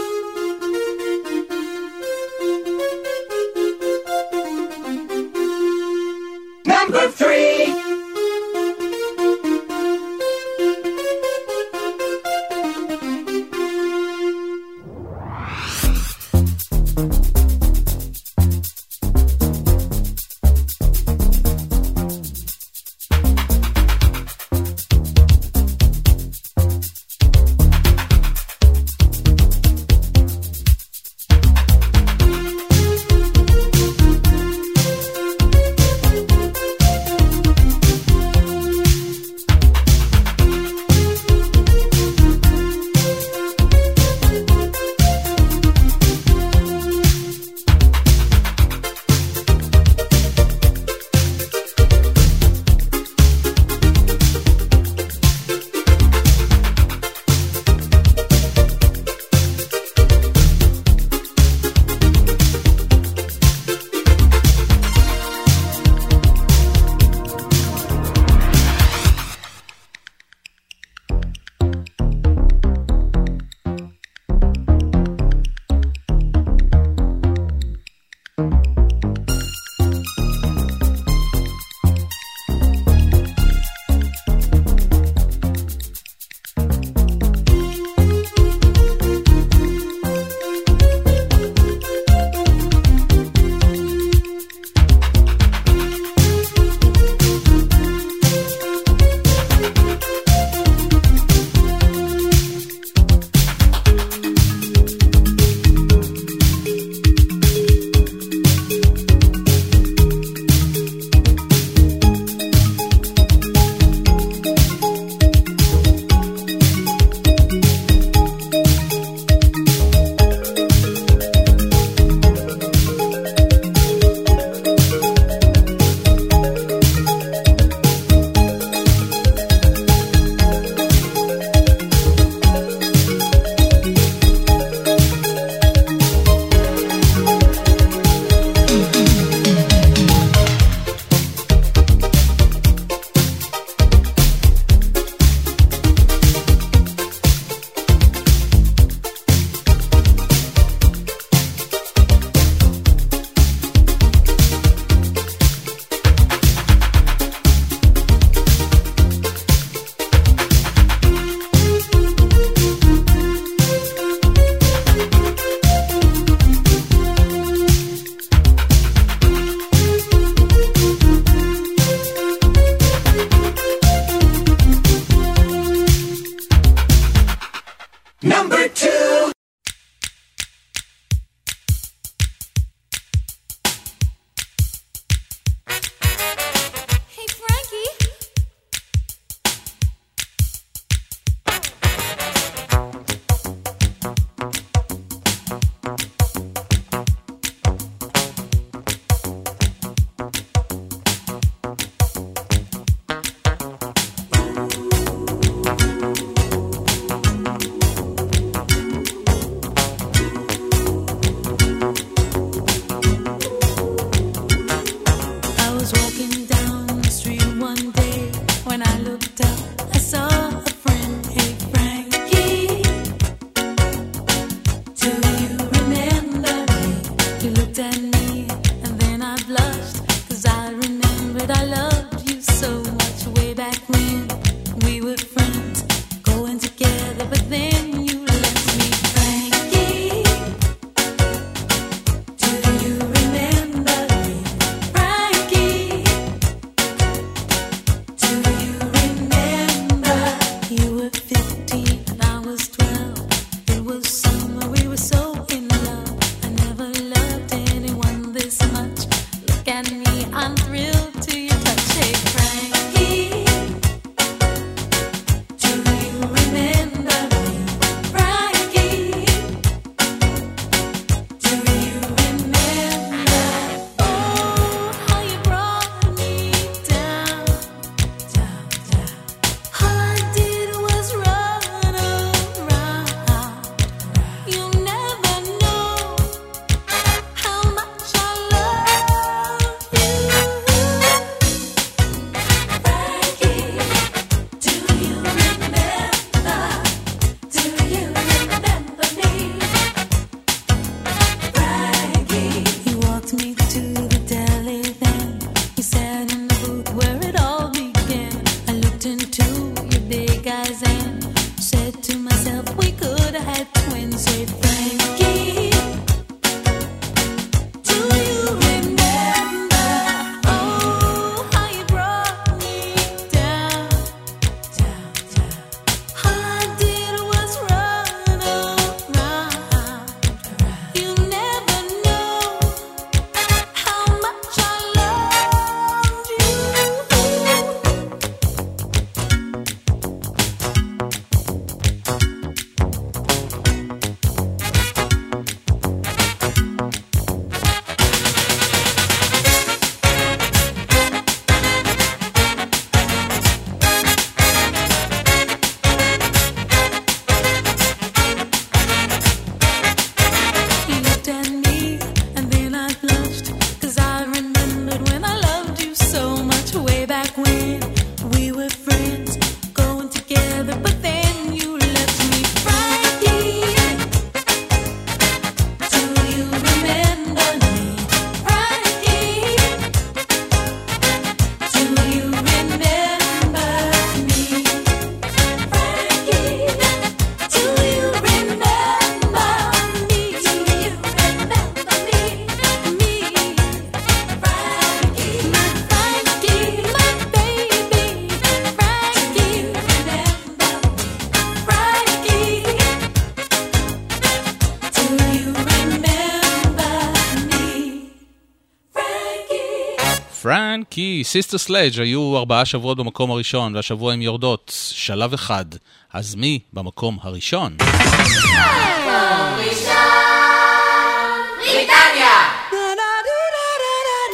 Sister Sledge היו ארבעה שבועות במקום הראשון, והשבוע הן יורדות שלב אחד. אז מי במקום הראשון?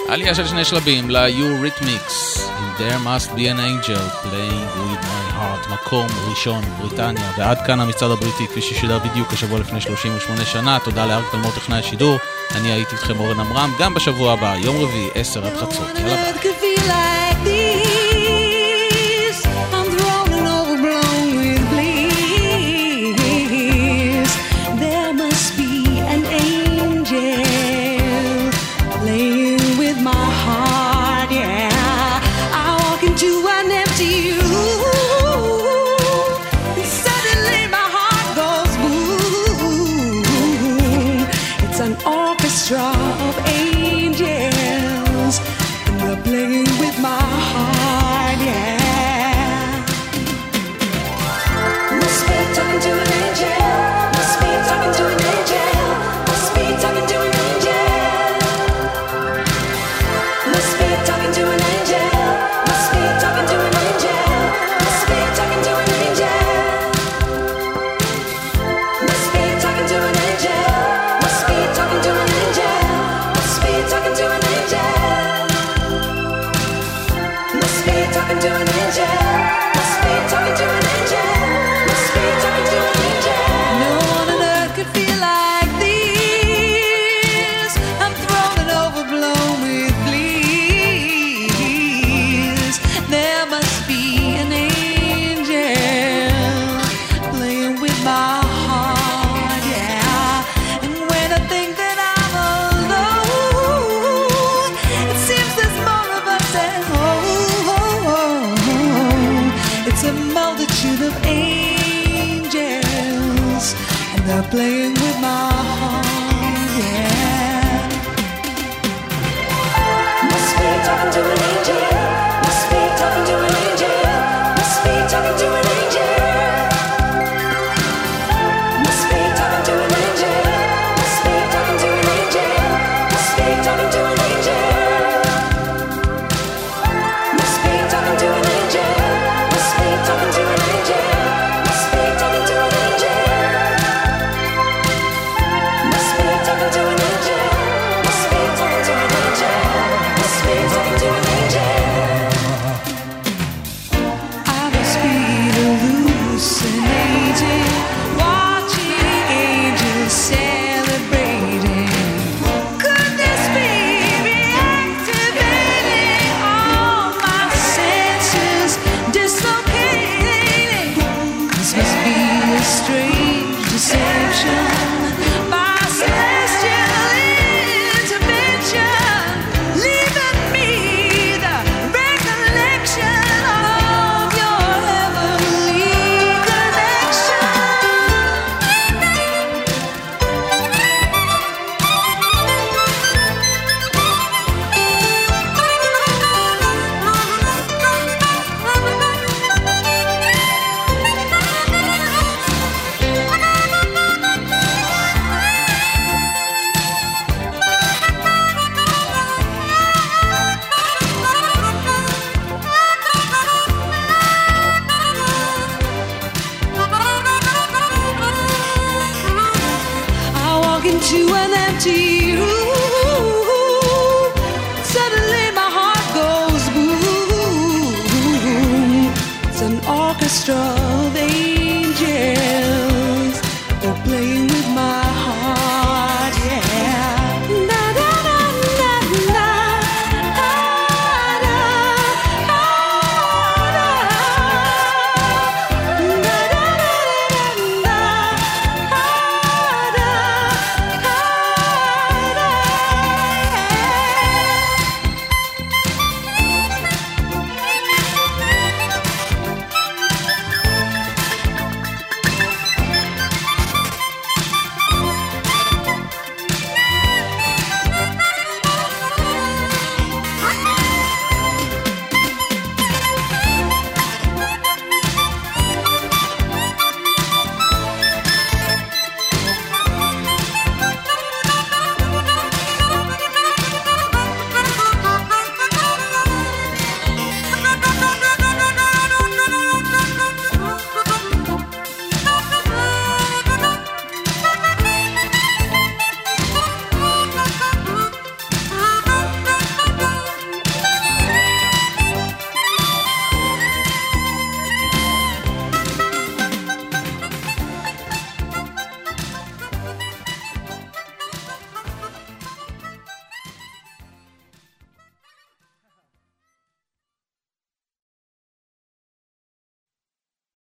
עלייה של שני שלבים ל-Eurythmics, There Must Be an Angel, Playing With My Heart, מקום ראשון, בריטניה. ועד כאן המצעד הבריטי, כפי ששודר בדיוק השבוע לפני 38 שנה. תודה לארק תלמור טכנאי השידור. אני הייתי איתכם אורן עמרם, גם בשבוע הבא, יום רביעי, 10 עד חצות. יאללה ביי.